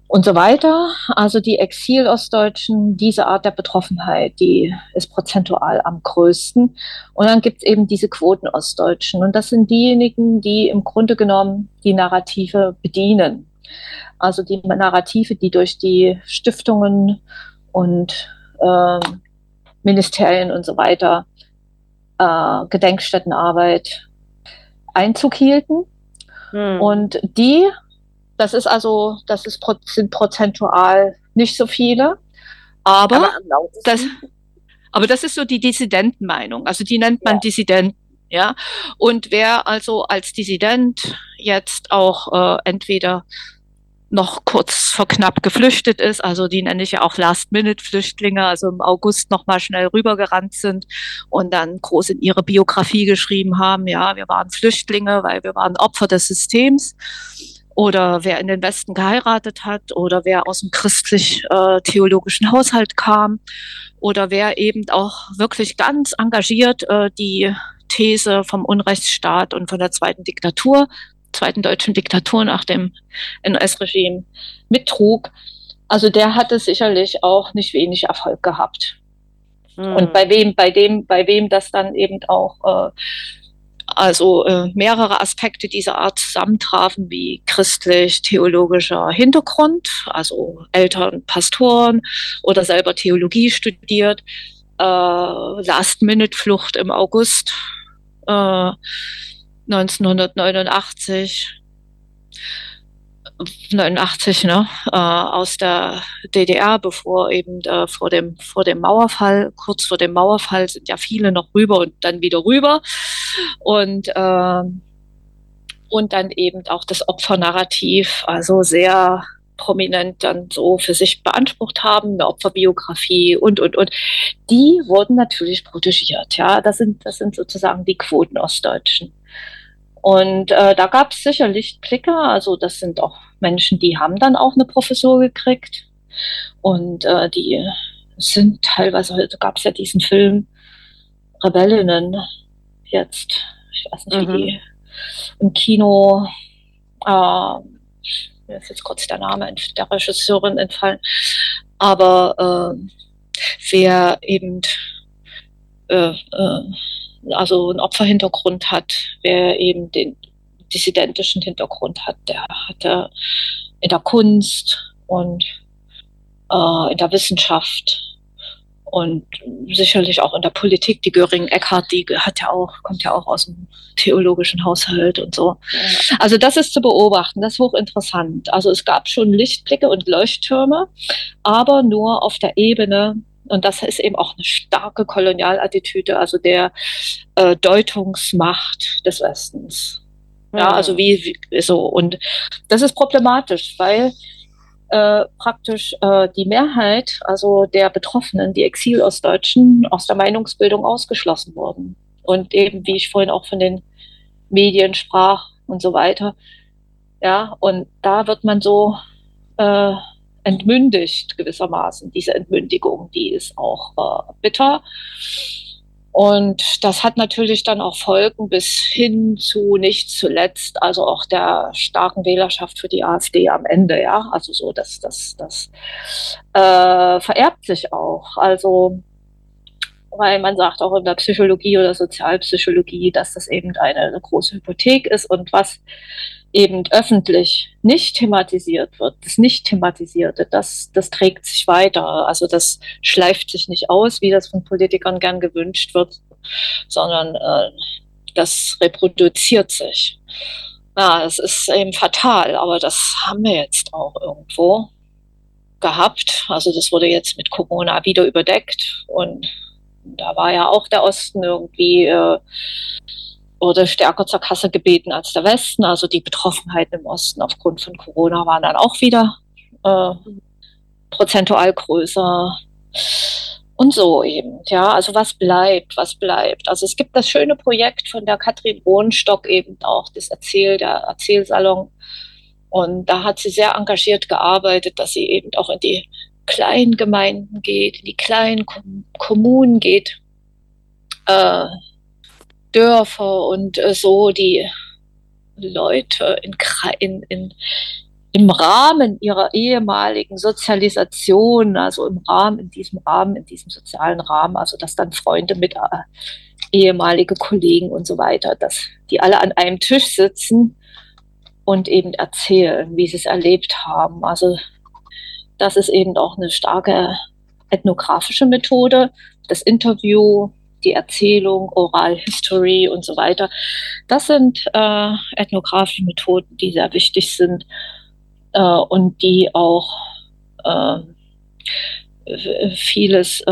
und so weiter. Also die Exil-Ostdeutschen, diese Art der Betroffenheit, die ist prozentual am größten. Und dann gibt es eben diese Quoten-Ostdeutschen. Und das sind diejenigen, die im Grunde genommen die Narrative bedienen. Also die Narrative, die durch die Stiftungen und äh, Ministerien und so weiter, äh, Gedenkstättenarbeit Einzug hielten. Hm. Und die, das ist also, das ist, sind prozentual nicht so viele, aber, aber das, aber das ist so die Dissidentenmeinung. Also die nennt man ja. Dissidenten. Ja, und wer also als Dissident jetzt auch äh, entweder noch kurz vor knapp geflüchtet ist. Also die nenne ich ja auch Last-Minute-Flüchtlinge, also im August noch mal schnell rübergerannt sind und dann groß in ihre Biografie geschrieben haben, ja, wir waren Flüchtlinge, weil wir waren Opfer des Systems. Oder wer in den Westen geheiratet hat oder wer aus dem christlich-theologischen äh, Haushalt kam oder wer eben auch wirklich ganz engagiert äh, die These vom Unrechtsstaat und von der zweiten Diktatur zweiten deutschen Diktatur nach dem NS-Regime mittrug. Also der hatte sicherlich auch nicht wenig Erfolg gehabt. Mhm. Und bei wem, bei dem, bei wem das dann eben auch äh, also äh, mehrere Aspekte dieser Art zusammentrafen, wie christlich-theologischer Hintergrund, also Eltern Pastoren oder selber Theologie studiert, äh, Last-Minute-Flucht im August, äh, 1989, 89, ne, äh, aus der DDR, bevor eben äh, vor dem vor dem Mauerfall, kurz vor dem Mauerfall sind ja viele noch rüber und dann wieder rüber und äh, und dann eben auch das Opfernarrativ, also sehr prominent dann so für sich beansprucht haben, eine Opferbiografie und, und, und. Die wurden natürlich protegiert, ja. Das sind, das sind sozusagen die Quoten Ostdeutschen. Und äh, da gab es sicher Lichtblicke. Also das sind auch Menschen, die haben dann auch eine Professur gekriegt. Und äh, die sind teilweise, heute gab es ja diesen Film Rebellinnen jetzt. Ich weiß nicht, mhm. wie die im Kino, äh, mir ist jetzt kurz der Name der Regisseurin entfallen. Aber äh, wer eben äh, äh, also einen Opferhintergrund hat, wer eben den dissidentischen Hintergrund hat, der hatte in der Kunst und äh, in der Wissenschaft und sicherlich auch in der Politik. Die Göring Eckardt, die hat ja auch, kommt ja auch aus dem theologischen Haushalt und so. Also das ist zu beobachten, das ist hochinteressant. Also es gab schon Lichtblicke und Leuchttürme, aber nur auf der Ebene und das ist eben auch eine starke Kolonialattitüde, also der äh, Deutungsmacht des Westens. Ja, also hm. wie, wie so. Und das ist problematisch, weil äh, praktisch äh, die Mehrheit, also der Betroffenen, die Exil-Ostdeutschen, aus der Meinungsbildung ausgeschlossen wurden. Und eben, wie ich vorhin auch von den Medien sprach und so weiter. Ja, und da wird man so äh, entmündigt gewissermaßen. Diese Entmündigung, die ist auch äh, bitter. Und das hat natürlich dann auch Folgen bis hin zu nicht zuletzt, also auch der starken Wählerschaft für die AfD am Ende, ja. Also so, dass das, das äh, vererbt sich auch. Also weil man sagt auch in der Psychologie oder Sozialpsychologie, dass das eben eine, große Hypothek ist und was eben öffentlich nicht thematisiert wird, das nicht thematisierte, das, das trägt sich weiter. Also das schleift sich nicht aus, wie das von Politikern gern gewünscht wird, sondern äh, das reproduziert sich. Ja, es ist eben fatal, aber das haben wir jetzt auch irgendwo gehabt. Also das wurde jetzt mit Corona wieder überdeckt und da war ja auch der Osten irgendwie äh, wurde stärker zur Kasse gebeten als der Westen. Also die Betroffenheiten im Osten aufgrund von Corona waren dann auch wieder äh, prozentual größer. Und so eben, ja, also was bleibt, was bleibt. Also es gibt das schöne Projekt von der Katrin Bohnstock eben auch, das Erzähl, der Erzählsalon. Und da hat sie sehr engagiert gearbeitet, dass sie eben auch in die kleinen Gemeinden geht, in die kleinen Kommunen geht, äh, Dörfer und äh, so die Leute in, in, in, im Rahmen ihrer ehemaligen Sozialisation, also im Rahmen, in diesem Rahmen, in diesem sozialen Rahmen, also dass dann Freunde mit äh, ehemalige Kollegen und so weiter, dass die alle an einem Tisch sitzen und eben erzählen, wie sie es erlebt haben. Also das ist eben auch eine starke ethnografische Methode. Das Interview, die Erzählung, Oral History und so weiter. Das sind äh, ethnografische Methoden, die sehr wichtig sind äh, und die auch äh, vieles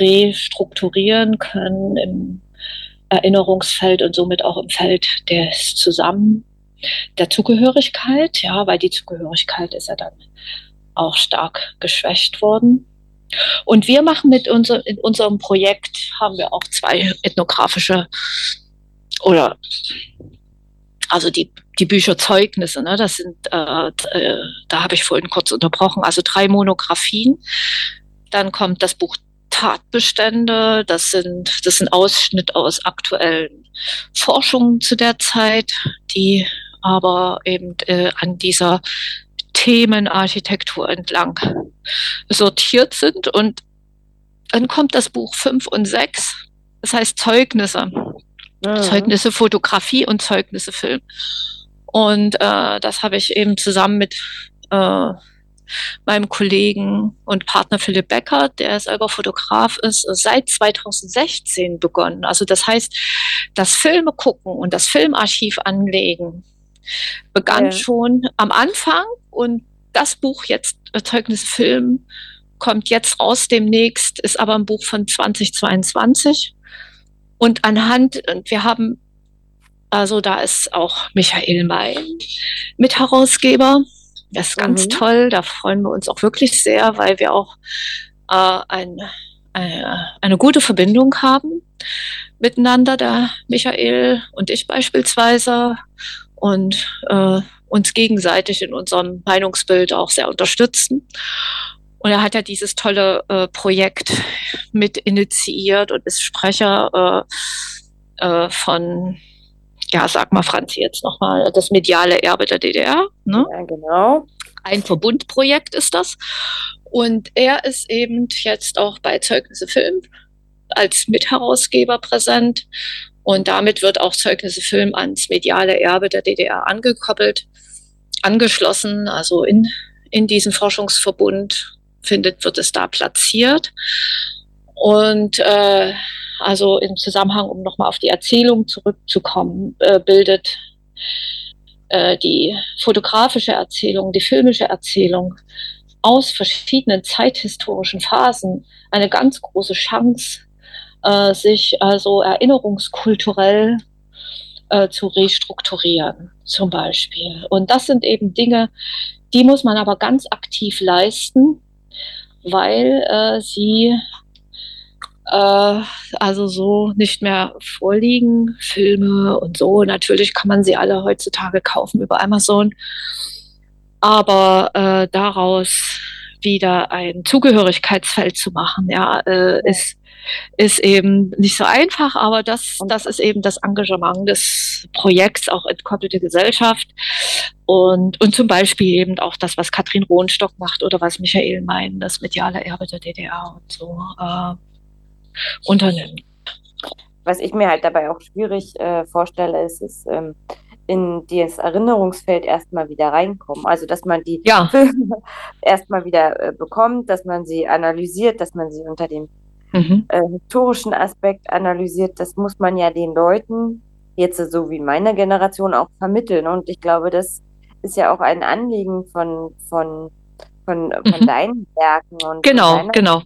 restrukturieren können im Erinnerungsfeld und somit auch im Feld des Zusammen der Zugehörigkeit, ja, weil die Zugehörigkeit ist ja dann auch stark geschwächt worden. Und wir machen mit unser, in unserem Projekt haben wir auch zwei ethnografische oder also die, die Bücherzeugnisse, ne, das sind, äh, äh, da habe ich vorhin kurz unterbrochen, also drei Monographien. Dann kommt das Buch Tatbestände, das sind, das sind Ausschnitt aus aktuellen Forschungen zu der Zeit, die aber eben äh, an dieser Themenarchitektur entlang sortiert sind. Und dann kommt das Buch 5 und 6, das heißt Zeugnisse. Mhm. Zeugnisse Fotografie und Zeugnisse Film. Und äh, das habe ich eben zusammen mit äh, meinem Kollegen und Partner Philipp Becker, der selber Fotograf ist, seit 2016 begonnen. Also das heißt, das Filme gucken und das Filmarchiv anlegen begann ja. schon am Anfang und das Buch jetzt, Erzeugnis Film, kommt jetzt raus demnächst, ist aber ein Buch von 2022. Und anhand, und wir haben, also da ist auch Michael May Mitherausgeber. Das ist ganz mhm. toll, da freuen wir uns auch wirklich sehr, weil wir auch äh, ein, eine, eine gute Verbindung haben miteinander, der Michael und ich beispielsweise und äh, uns gegenseitig in unserem Meinungsbild auch sehr unterstützen. Und er hat ja dieses tolle äh, Projekt mit initiiert und ist Sprecher äh, äh, von, ja, sag mal Franzi jetzt nochmal, das mediale Erbe der DDR. Ne? Ja, genau. Ein Verbundprojekt ist das. Und er ist eben jetzt auch bei Zeugnisse Film als Mitherausgeber präsent und damit wird auch Zeugnisse Film ans mediale Erbe der DDR angekoppelt, angeschlossen, also in, in diesen Forschungsverbund findet, wird es da platziert. Und äh, also im Zusammenhang, um nochmal auf die Erzählung zurückzukommen, äh, bildet äh, die fotografische Erzählung, die filmische Erzählung aus verschiedenen zeithistorischen Phasen eine ganz große Chance, äh, sich also erinnerungskulturell äh, zu restrukturieren, zum Beispiel. Und das sind eben Dinge, die muss man aber ganz aktiv leisten, weil äh, sie äh, also so nicht mehr vorliegen. Filme und so, natürlich kann man sie alle heutzutage kaufen über Amazon. Aber äh, daraus wieder ein Zugehörigkeitsfeld zu machen, ja, äh, ist ist eben nicht so einfach, aber das, das ist eben das Engagement des Projekts, auch entkoppelte Gesellschaft. Und, und zum Beispiel eben auch das, was Katrin Rohnstock macht oder was Michael meint, das mediale Erbe der DDR und so. Äh, unternimmt. Was ich mir halt dabei auch schwierig äh, vorstelle, ist, ist ähm, in das Erinnerungsfeld erstmal wieder reinkommen. Also, dass man die ja. Filme [LAUGHS] erstmal wieder äh, bekommt, dass man sie analysiert, dass man sie unter dem mhm. äh, historischen Aspekt analysiert. Das muss man ja den Leuten, jetzt so wie meiner Generation, auch vermitteln. Und ich glaube, das ist ja auch ein Anliegen von, von, von, von mhm. deinen Werken und genau, genau.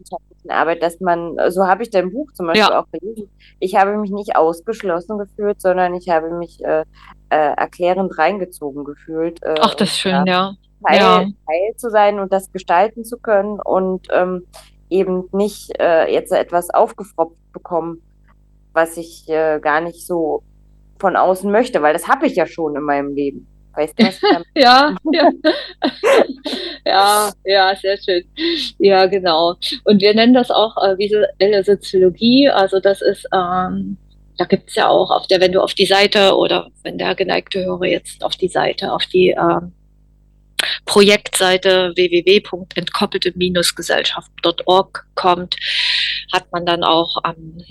Arbeit, dass man, so habe ich dein Buch zum Beispiel ja. auch gelesen, ich habe mich nicht ausgeschlossen gefühlt, sondern ich habe mich äh, äh, erklärend reingezogen gefühlt. Äh, Ach, das ist schön, ja. Teil, ja. Teil zu sein und das gestalten zu können und ähm, eben nicht äh, jetzt etwas aufgefropft bekommen, was ich äh, gar nicht so von außen möchte, weil das habe ich ja schon in meinem Leben. Weißt du, [LAUGHS] ja, ja. [LAUGHS] ja, ja, sehr schön. Ja, genau. Und wir nennen das auch äh, visuelle Soziologie. Also das ist, ähm, da gibt es ja auch auf der, wenn du auf die Seite oder wenn der geneigte Hörer jetzt auf die Seite, auf die ähm, Projektseite www.entkoppelte-gesellschaft.org kommt, hat man dann auch ähm,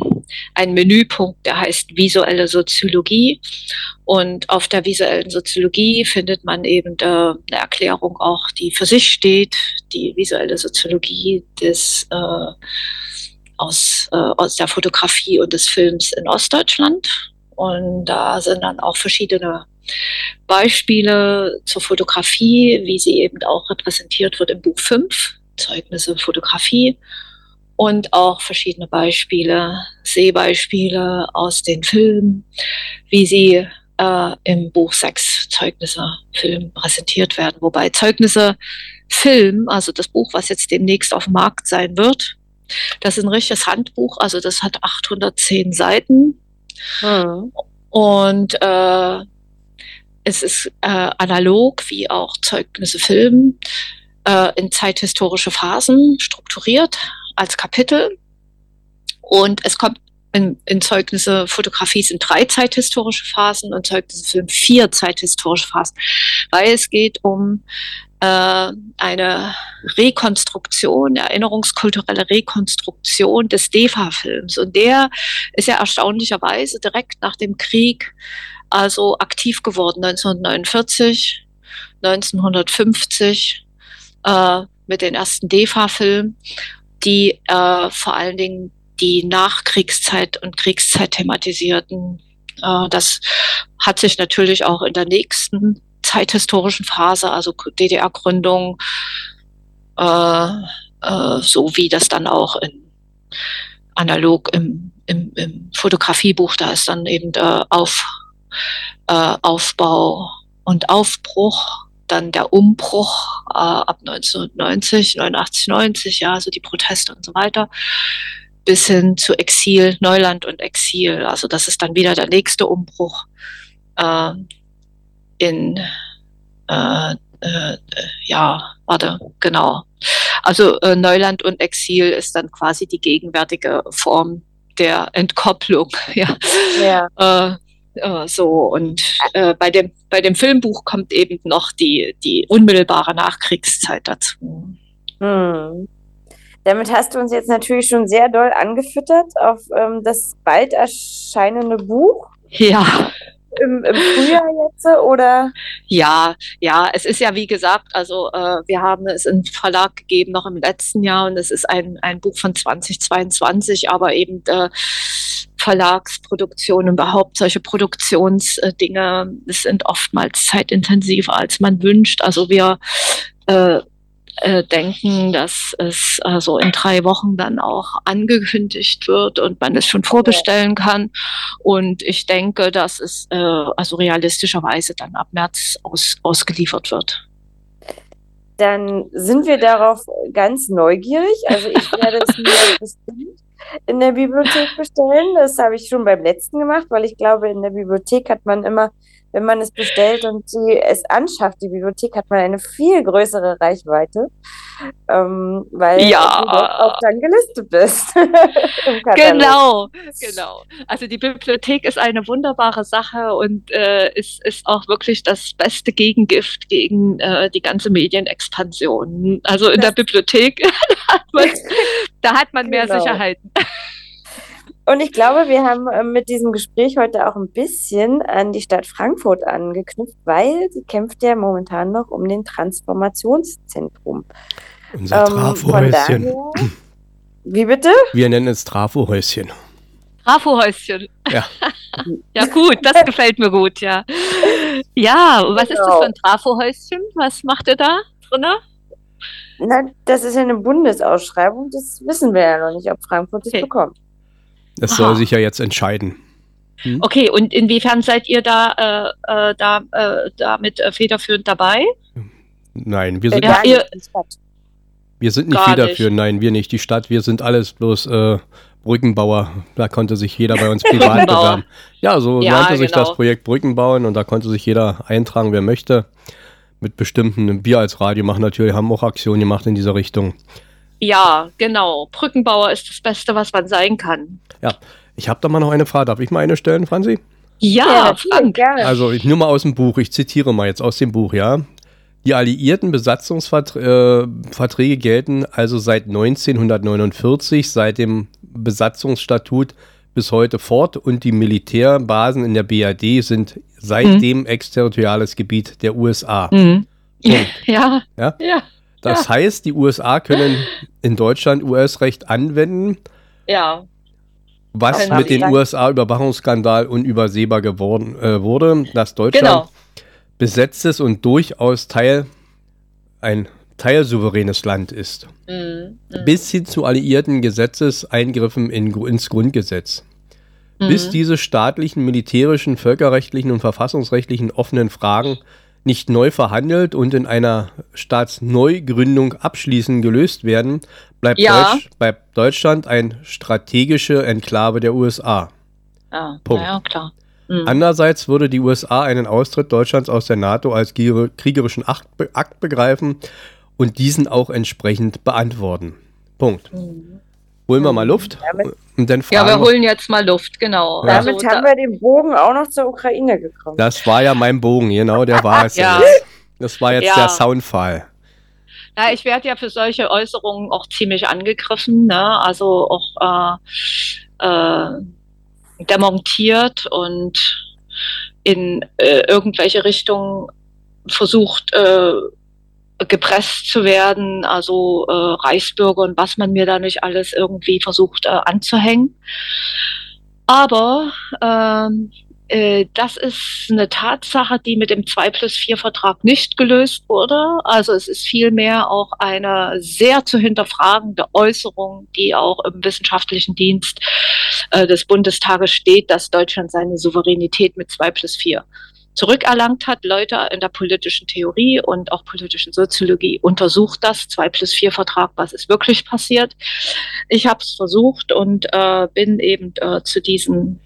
einen Menüpunkt, der heißt visuelle Soziologie. Und auf der visuellen Soziologie findet man eben äh, eine Erklärung auch, die für sich steht, die visuelle Soziologie des äh, aus, äh, aus der Fotografie und des Films in Ostdeutschland. Und da sind dann auch verschiedene Beispiele zur Fotografie, wie sie eben auch repräsentiert wird im Buch 5, Zeugnisse Fotografie. Und auch verschiedene Beispiele, Sehbeispiele aus den Filmen, wie sie äh, im Buch 6 Zeugnisse Film präsentiert werden. Wobei Zeugnisse Film, also das Buch, was jetzt demnächst auf dem Markt sein wird, das ist ein richtiges Handbuch, also das hat 810 Seiten. Mhm. Und äh, es ist äh, analog wie auch Zeugnisse Film äh, in zeithistorische Phasen strukturiert als Kapitel. Und es kommt in, in Zeugnisse Fotografie sind drei zeithistorische Phasen und Zeugnisse Film vier zeithistorische Phasen, weil es geht um äh, eine Rekonstruktion, erinnerungskulturelle Rekonstruktion des DEFA-Films. Und der ist ja erstaunlicherweise direkt nach dem Krieg also aktiv geworden 1949, 1950 äh, mit den ersten DEFA-Filmen, die äh, vor allen Dingen die Nachkriegszeit und Kriegszeit thematisierten. Äh, das hat sich natürlich auch in der nächsten zeithistorischen Phase, also DDR-Gründung, äh, äh, so wie das dann auch in analog im, im, im Fotografiebuch, da ist dann eben der auf äh, Aufbau und Aufbruch, dann der Umbruch äh, ab 1990, 89, 90, ja, also die Proteste und so weiter, bis hin zu Exil, Neuland und Exil. Also das ist dann wieder der nächste Umbruch äh, in, äh, äh, ja, warte, genau. Also äh, Neuland und Exil ist dann quasi die gegenwärtige Form der Entkopplung, [LAUGHS] ja. ja. Äh, so, und äh, bei, dem, bei dem Filmbuch kommt eben noch die, die unmittelbare Nachkriegszeit dazu. Hm. Damit hast du uns jetzt natürlich schon sehr doll angefüttert auf ähm, das bald erscheinende Buch. Ja im, im Frühjahr jetzt oder? Ja, ja, es ist ja wie gesagt, also äh, wir haben es im Verlag gegeben noch im letzten Jahr und es ist ein, ein Buch von 2022, aber eben äh, Verlagsproduktion und überhaupt solche Produktionsdinge sind oftmals zeitintensiver, als man wünscht. Also wir äh, äh, denken, dass es also in drei Wochen dann auch angekündigt wird und man es schon vorbestellen kann. Und ich denke, dass es äh, also realistischerweise dann ab März aus, ausgeliefert wird. Dann sind wir darauf ganz neugierig. Also ich werde es mir [LAUGHS] bestimmt in der Bibliothek bestellen. Das habe ich schon beim letzten gemacht, weil ich glaube, in der Bibliothek hat man immer wenn man es bestellt und sie es anschafft, die Bibliothek, hat man eine viel größere Reichweite, ähm, weil ja. du auch dann gelistet bist. [LAUGHS] genau, genau. Also die Bibliothek ist eine wunderbare Sache und äh, ist, ist auch wirklich das beste Gegengift gegen äh, die ganze Medienexpansion. Also in das der Bibliothek, da [LAUGHS] hat man, [LAUGHS] da hat man mehr genau. Sicherheiten. Und ich glaube, wir haben äh, mit diesem Gespräch heute auch ein bisschen an die Stadt Frankfurt angeknüpft, weil sie kämpft ja momentan noch um den Transformationszentrum. Unser ähm, Trafohäuschen. Wie bitte? Wir nennen es Trafohäuschen. Trafohäuschen. Ja. [LAUGHS] ja, gut, das gefällt mir gut, ja. Ja, was genau. ist das für ein Trafohäuschen? Was macht ihr da drin? Na, das ist ja eine Bundesausschreibung, das wissen wir ja noch nicht, ob Frankfurt das okay. bekommt. Das soll sich ja jetzt entscheiden. Hm? Okay, und inwiefern seid ihr da, äh, äh da äh, damit äh, federführend dabei? Nein, wir sind, ja, ihr, wir sind nicht federführend, nein, wir nicht. Die Stadt, wir sind alles bloß äh, Brückenbauer. Da konnte sich jeder bei uns privat bewerben. Ja, so ja, nannte sich genau. das Projekt Brückenbauen und da konnte sich jeder eintragen, wer möchte. Mit bestimmten, wir als Radio machen natürlich, haben auch Aktionen gemacht in dieser Richtung. Ja, genau. Brückenbauer ist das Beste, was man sein kann. Ja, ich habe da mal noch eine Frage. Darf ich mal eine stellen, Franzi? Ja, Frank. Gerne. Also ich nur mal aus dem Buch, ich zitiere mal jetzt aus dem Buch, ja. Die alliierten Besatzungsverträge gelten also seit 1949, seit dem Besatzungsstatut bis heute fort und die Militärbasen in der BRD sind seitdem mhm. exterritoriales Gebiet der USA. Mhm. [LAUGHS] Ja. ja. ja. Das ja. heißt, die USA können in Deutschland US-Recht anwenden. Ja. Was mit dem USA-Überwachungsskandal unübersehbar geworden äh, wurde, dass Deutschland genau besetztes und durchaus Teil, ein teilsouveränes Land ist. Mhm. Mhm. Bis hin zu alliierten Gesetzeseingriffen in, ins Grundgesetz. Mhm. Bis diese staatlichen, militärischen, völkerrechtlichen und verfassungsrechtlichen offenen Fragen nicht neu verhandelt und in einer Staatsneugründung abschließend gelöst werden, bleibt, ja. Deutsch, bleibt Deutschland ein strategische Enklave der USA. Ja, Punkt. Ja, klar. Mhm. Andererseits würde die USA einen Austritt Deutschlands aus der NATO als kriegerischen Akt begreifen und diesen auch entsprechend beantworten. Punkt. Mhm. Holen wir mal Luft und dann Ja, wir holen jetzt mal Luft, genau. Ja. Damit also, haben wir den Bogen auch noch zur Ukraine gekommen. Das war ja mein Bogen, genau, der war es. [LAUGHS] ja. Das war jetzt ja. der Soundfall. Ja, ich werde ja für solche Äußerungen auch ziemlich angegriffen, ne? also auch äh, äh, demontiert und in äh, irgendwelche Richtungen versucht, äh, gepresst zu werden, also äh, Reichsbürger und was man mir da nicht alles irgendwie versucht äh, anzuhängen. Aber ähm, äh, das ist eine Tatsache, die mit dem 2 plus 4 Vertrag nicht gelöst wurde. Also es ist vielmehr auch eine sehr zu hinterfragende Äußerung, die auch im wissenschaftlichen Dienst äh, des Bundestages steht, dass Deutschland seine Souveränität mit 2 plus 4 zurückerlangt hat. Leute in der politischen Theorie und auch politischen Soziologie untersucht das 2 plus 4 Vertrag, was ist wirklich passiert. Ich habe es versucht und äh, bin eben äh, zu diesen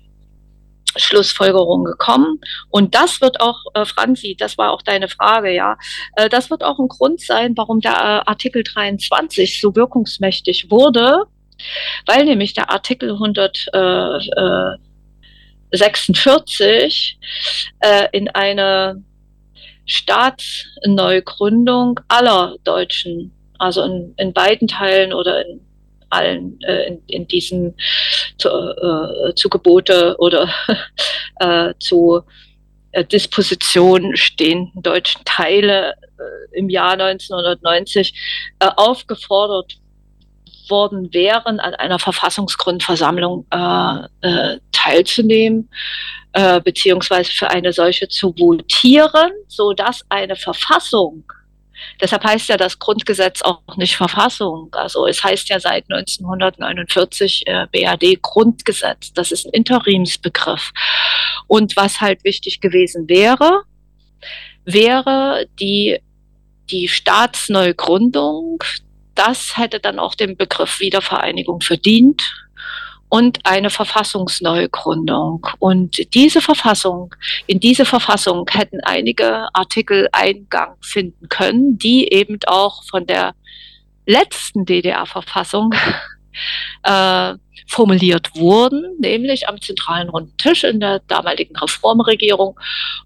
Schlussfolgerung gekommen. Und das wird auch, äh, Franzi, das war auch deine Frage, ja, äh, das wird auch ein Grund sein, warum der äh, Artikel 23 so wirkungsmächtig wurde, weil nämlich der Artikel 146 äh, in eine Staatsneugründung aller Deutschen, also in, in beiden Teilen oder in allen äh, in, in diesen zu, äh, zu Gebote oder [LAUGHS] äh, zu äh, Disposition stehenden deutschen Teile äh, im Jahr 1990 äh, aufgefordert worden wären, an einer Verfassungsgrundversammlung äh, äh, teilzunehmen, äh, beziehungsweise für eine solche zu votieren, so dass eine Verfassung Deshalb heißt ja das Grundgesetz auch nicht Verfassung. Also es heißt ja seit 1949 äh, BRD Grundgesetz. Das ist ein Interimsbegriff. Und was halt wichtig gewesen wäre, wäre die, die Staatsneugründung. Das hätte dann auch den Begriff Wiedervereinigung verdient und eine Verfassungsneugründung. Und diese Verfassung, in diese Verfassung hätten einige Artikel Eingang finden können, die eben auch von der letzten DDR-Verfassung äh, formuliert wurden, nämlich am zentralen runden Tisch in der damaligen Reformregierung.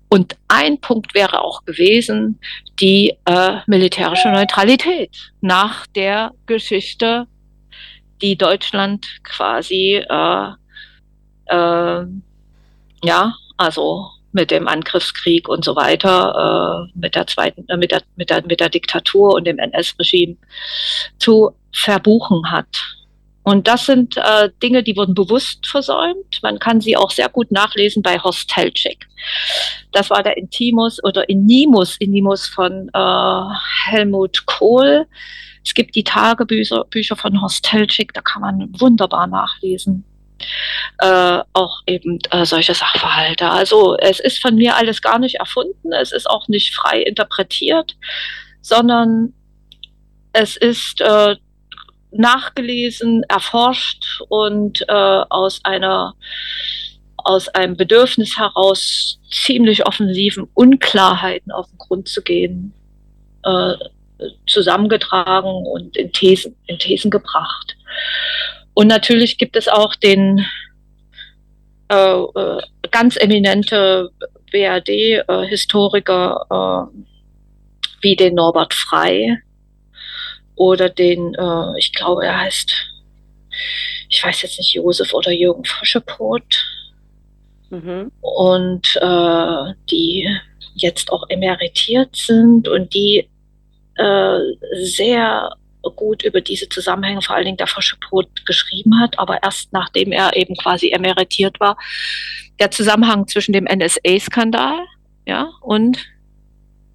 Und ein Punkt wäre auch gewesen, die äh, militärische Neutralität nach der Geschichte die Deutschland quasi äh, Äh, ja, also mit dem Angriffskrieg und so weiter, äh, mit der zweiten, äh, mit, der, mit, der, mit der Diktatur und dem NS-Regime zu verbuchen hat. Und das sind äh, Dinge, die wurden bewusst versäumt. Man kann sie auch sehr gut nachlesen bei Horst Teltschik. Das war der Intimus oder Inimus, Inimus von äh, Helmut Kohl. Es gibt die Tagebücher Bücher von Horst Teltschik, da kann man wunderbar nachlesen. Äh, auch eben äh, solche Sachverhalte. Also es ist von mir alles gar nicht erfunden, es ist auch nicht frei interpretiert, sondern es ist äh, nachgelesen, erforscht und äh, aus einer aus einem Bedürfnis heraus ziemlich offensiven Unklarheiten auf den Grund zu gehen, äh, zusammengetragen und in Thesen, in Thesen gebracht. Und natürlich gibt es auch den äh, äh ganz eminente BRD-Historiker äh, wie den Norbert Frey, oder den, äh, ich glaube, er heißt, ich weiß jetzt nicht, Josef oder Jürgen Foschepot. Mhm. Und äh, die jetzt auch emeritiert sind und die äh, sehr gut über diese Zusammenhänge, vor allen Dingen der Foschepot, geschrieben hat, aber erst nachdem er eben quasi emeritiert war. Der Zusammenhang zwischen dem NSA-Skandal ja, und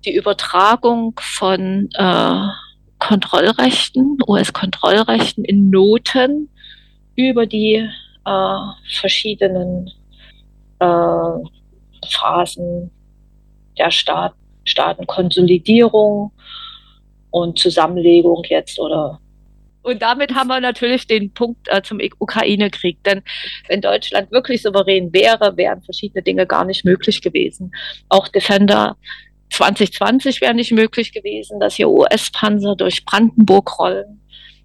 die Übertragung von äh, Kontrollrechten, US-Kontrollrechten in Noten über die äh, verschiedenen äh, Phasen der Staat, Staatenkonsolidierung und Zusammenlegung jetzt oder und damit haben wir natürlich den Punkt äh, zum Ukraine-Krieg. Denn wenn Deutschland wirklich souverän wäre, wären verschiedene Dinge gar nicht möglich gewesen. Auch Defender 2020 wäre nicht möglich gewesen, dass hier US-Panzer durch Brandenburg rollen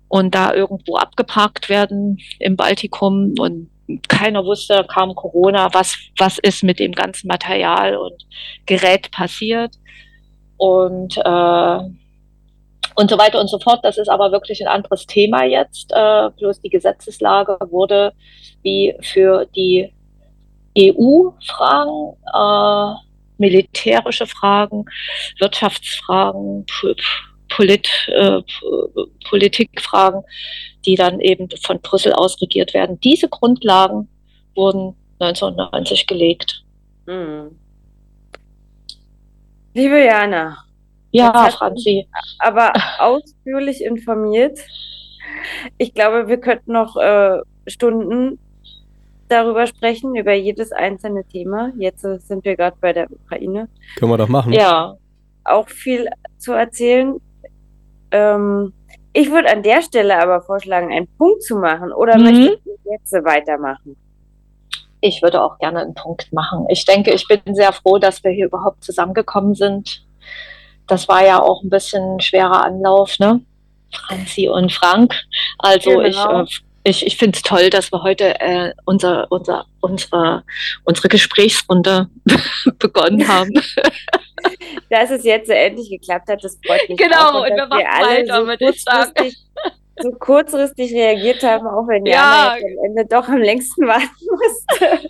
und da irgendwo abgeparkt werden im Baltikum und keiner wusste, kam Corona, was, was ist mit dem ganzen Material und Gerät passiert und, äh, und so weiter und so fort. Das ist aber wirklich ein anderes Thema jetzt. Äh, bloß die Gesetzeslage wurde wie für die EU-Fragen äh, militärische Fragen, Wirtschaftsfragen, Polit, äh, Politikfragen, die dann eben von Brüssel aus regiert werden. Diese Grundlagen wurden 1990 gelegt. Hm. Liebe Jana. Ja, Franzi. Aber ausführlich informiert. Ich glaube, wir könnten noch äh, Stunden darüber sprechen, über jedes einzelne Thema. Jetzt sind wir gerade bei der Ukraine. Können wir doch machen. Ja. Auch viel zu erzählen. Ähm, ich würde an der Stelle aber vorschlagen, einen Punkt zu machen. Oder mhm. möchtest du jetzt weitermachen? Ich würde auch gerne einen Punkt machen. Ich denke, ich bin sehr froh, dass wir hier überhaupt zusammengekommen sind. Das war ja auch ein bisschen ein schwerer Anlauf, ne? Franzi und Frank. Also genau. ich äh, ich, ich finde es toll, dass wir heute äh, unser, unser, unsere, unsere Gesprächsrunde [LAUGHS] begonnen haben. [LAUGHS] dass es jetzt so endlich geklappt hat, das freut mich. Genau, auch, und, und wir machen weiter, so würde ich sagen. So kurzfristig reagiert haben, auch wenn Jana ja. am Ende doch am längsten [LAUGHS] warten musste.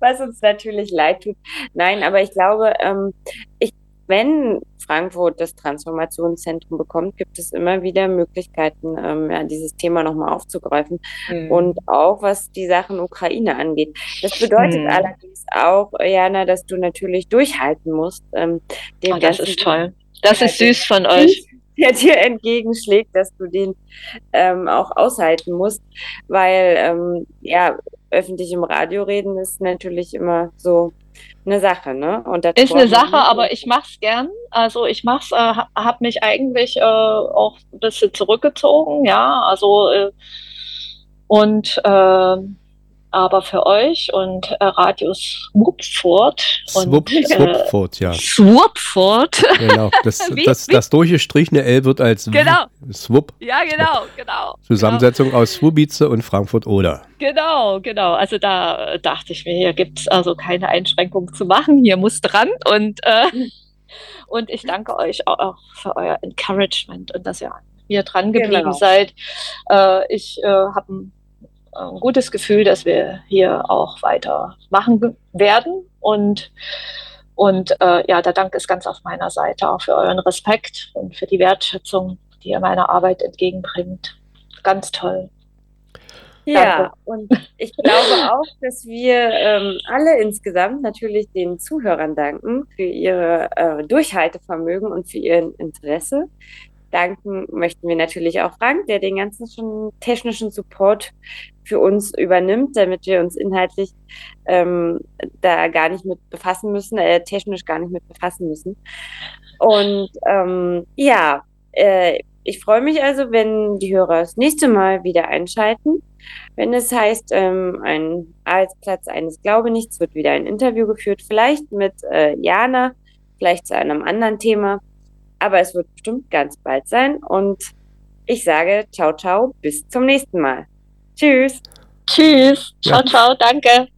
Was uns natürlich leid tut. Nein, aber ich glaube, ähm, ich wenn Frankfurt das Transformationszentrum bekommt, gibt es immer wieder Möglichkeiten, ähm, ja, dieses Thema nochmal aufzugreifen. Mhm. Und auch was die Sachen Ukraine angeht. Das bedeutet mhm. allerdings auch, Jana, dass du natürlich durchhalten musst. Ähm, oh, das ist toll. Das ist süß von euch. Der dir entgegenschlägt, dass du den ähm, auch aushalten musst, weil ja, ja, öffentlich im Radio reden ist natürlich immer so eine Sache, ne? Und ist eine Sache, aber ich mach's gern. Also ich mach's, äh, habe mich eigentlich äh, auch ein bisschen zurückgezogen, ja. Also äh, und äh, aber für euch und äh, Radio Swoopford. Swoop, und, Swoopford, äh, ja. Swoopford. Genau, das, [LAUGHS] wie, das, wie? das durchgestrichene L wird als genau. Swoop. Ja, genau, genau. Zusammensetzung genau. aus Swoobitze und Frankfurt-Oder. Genau, genau. Also da dachte ich mir, hier gibt es also keine Einschränkung zu machen. Hier muss dran und, äh, [LAUGHS] und ich danke euch auch für euer Encouragement und dass ihr hier dran geblieben genau. seid. Äh, ich äh, habe ein gutes Gefühl, dass wir hier auch weitermachen werden. Und, und äh, ja, der Dank ist ganz auf meiner Seite, auch für euren Respekt und für die Wertschätzung, die ihr meiner Arbeit entgegenbringt. Ganz toll. Ja, Danke. und ich glaube auch, dass wir ähm, alle insgesamt natürlich den Zuhörern danken für ihr äh, Durchhaltevermögen und für ihr Interesse. Danken möchten wir natürlich auch Frank, der den ganzen technischen Support für uns übernimmt, damit wir uns inhaltlich ähm, da gar nicht mit befassen müssen, äh, technisch gar nicht mit befassen müssen. Und ähm, ja, äh, ich freue mich also, wenn die Hörer das nächste Mal wieder einschalten. Wenn es heißt, ähm, ein Arbeitsplatz eines Glaube nichts, wird wieder ein Interview geführt, vielleicht mit äh, Jana, vielleicht zu einem anderen Thema. Aber es wird bestimmt ganz bald sein. Und ich sage ciao, ciao, bis zum nächsten Mal. Tschüss. Tschüss. Ciao, ciao, danke.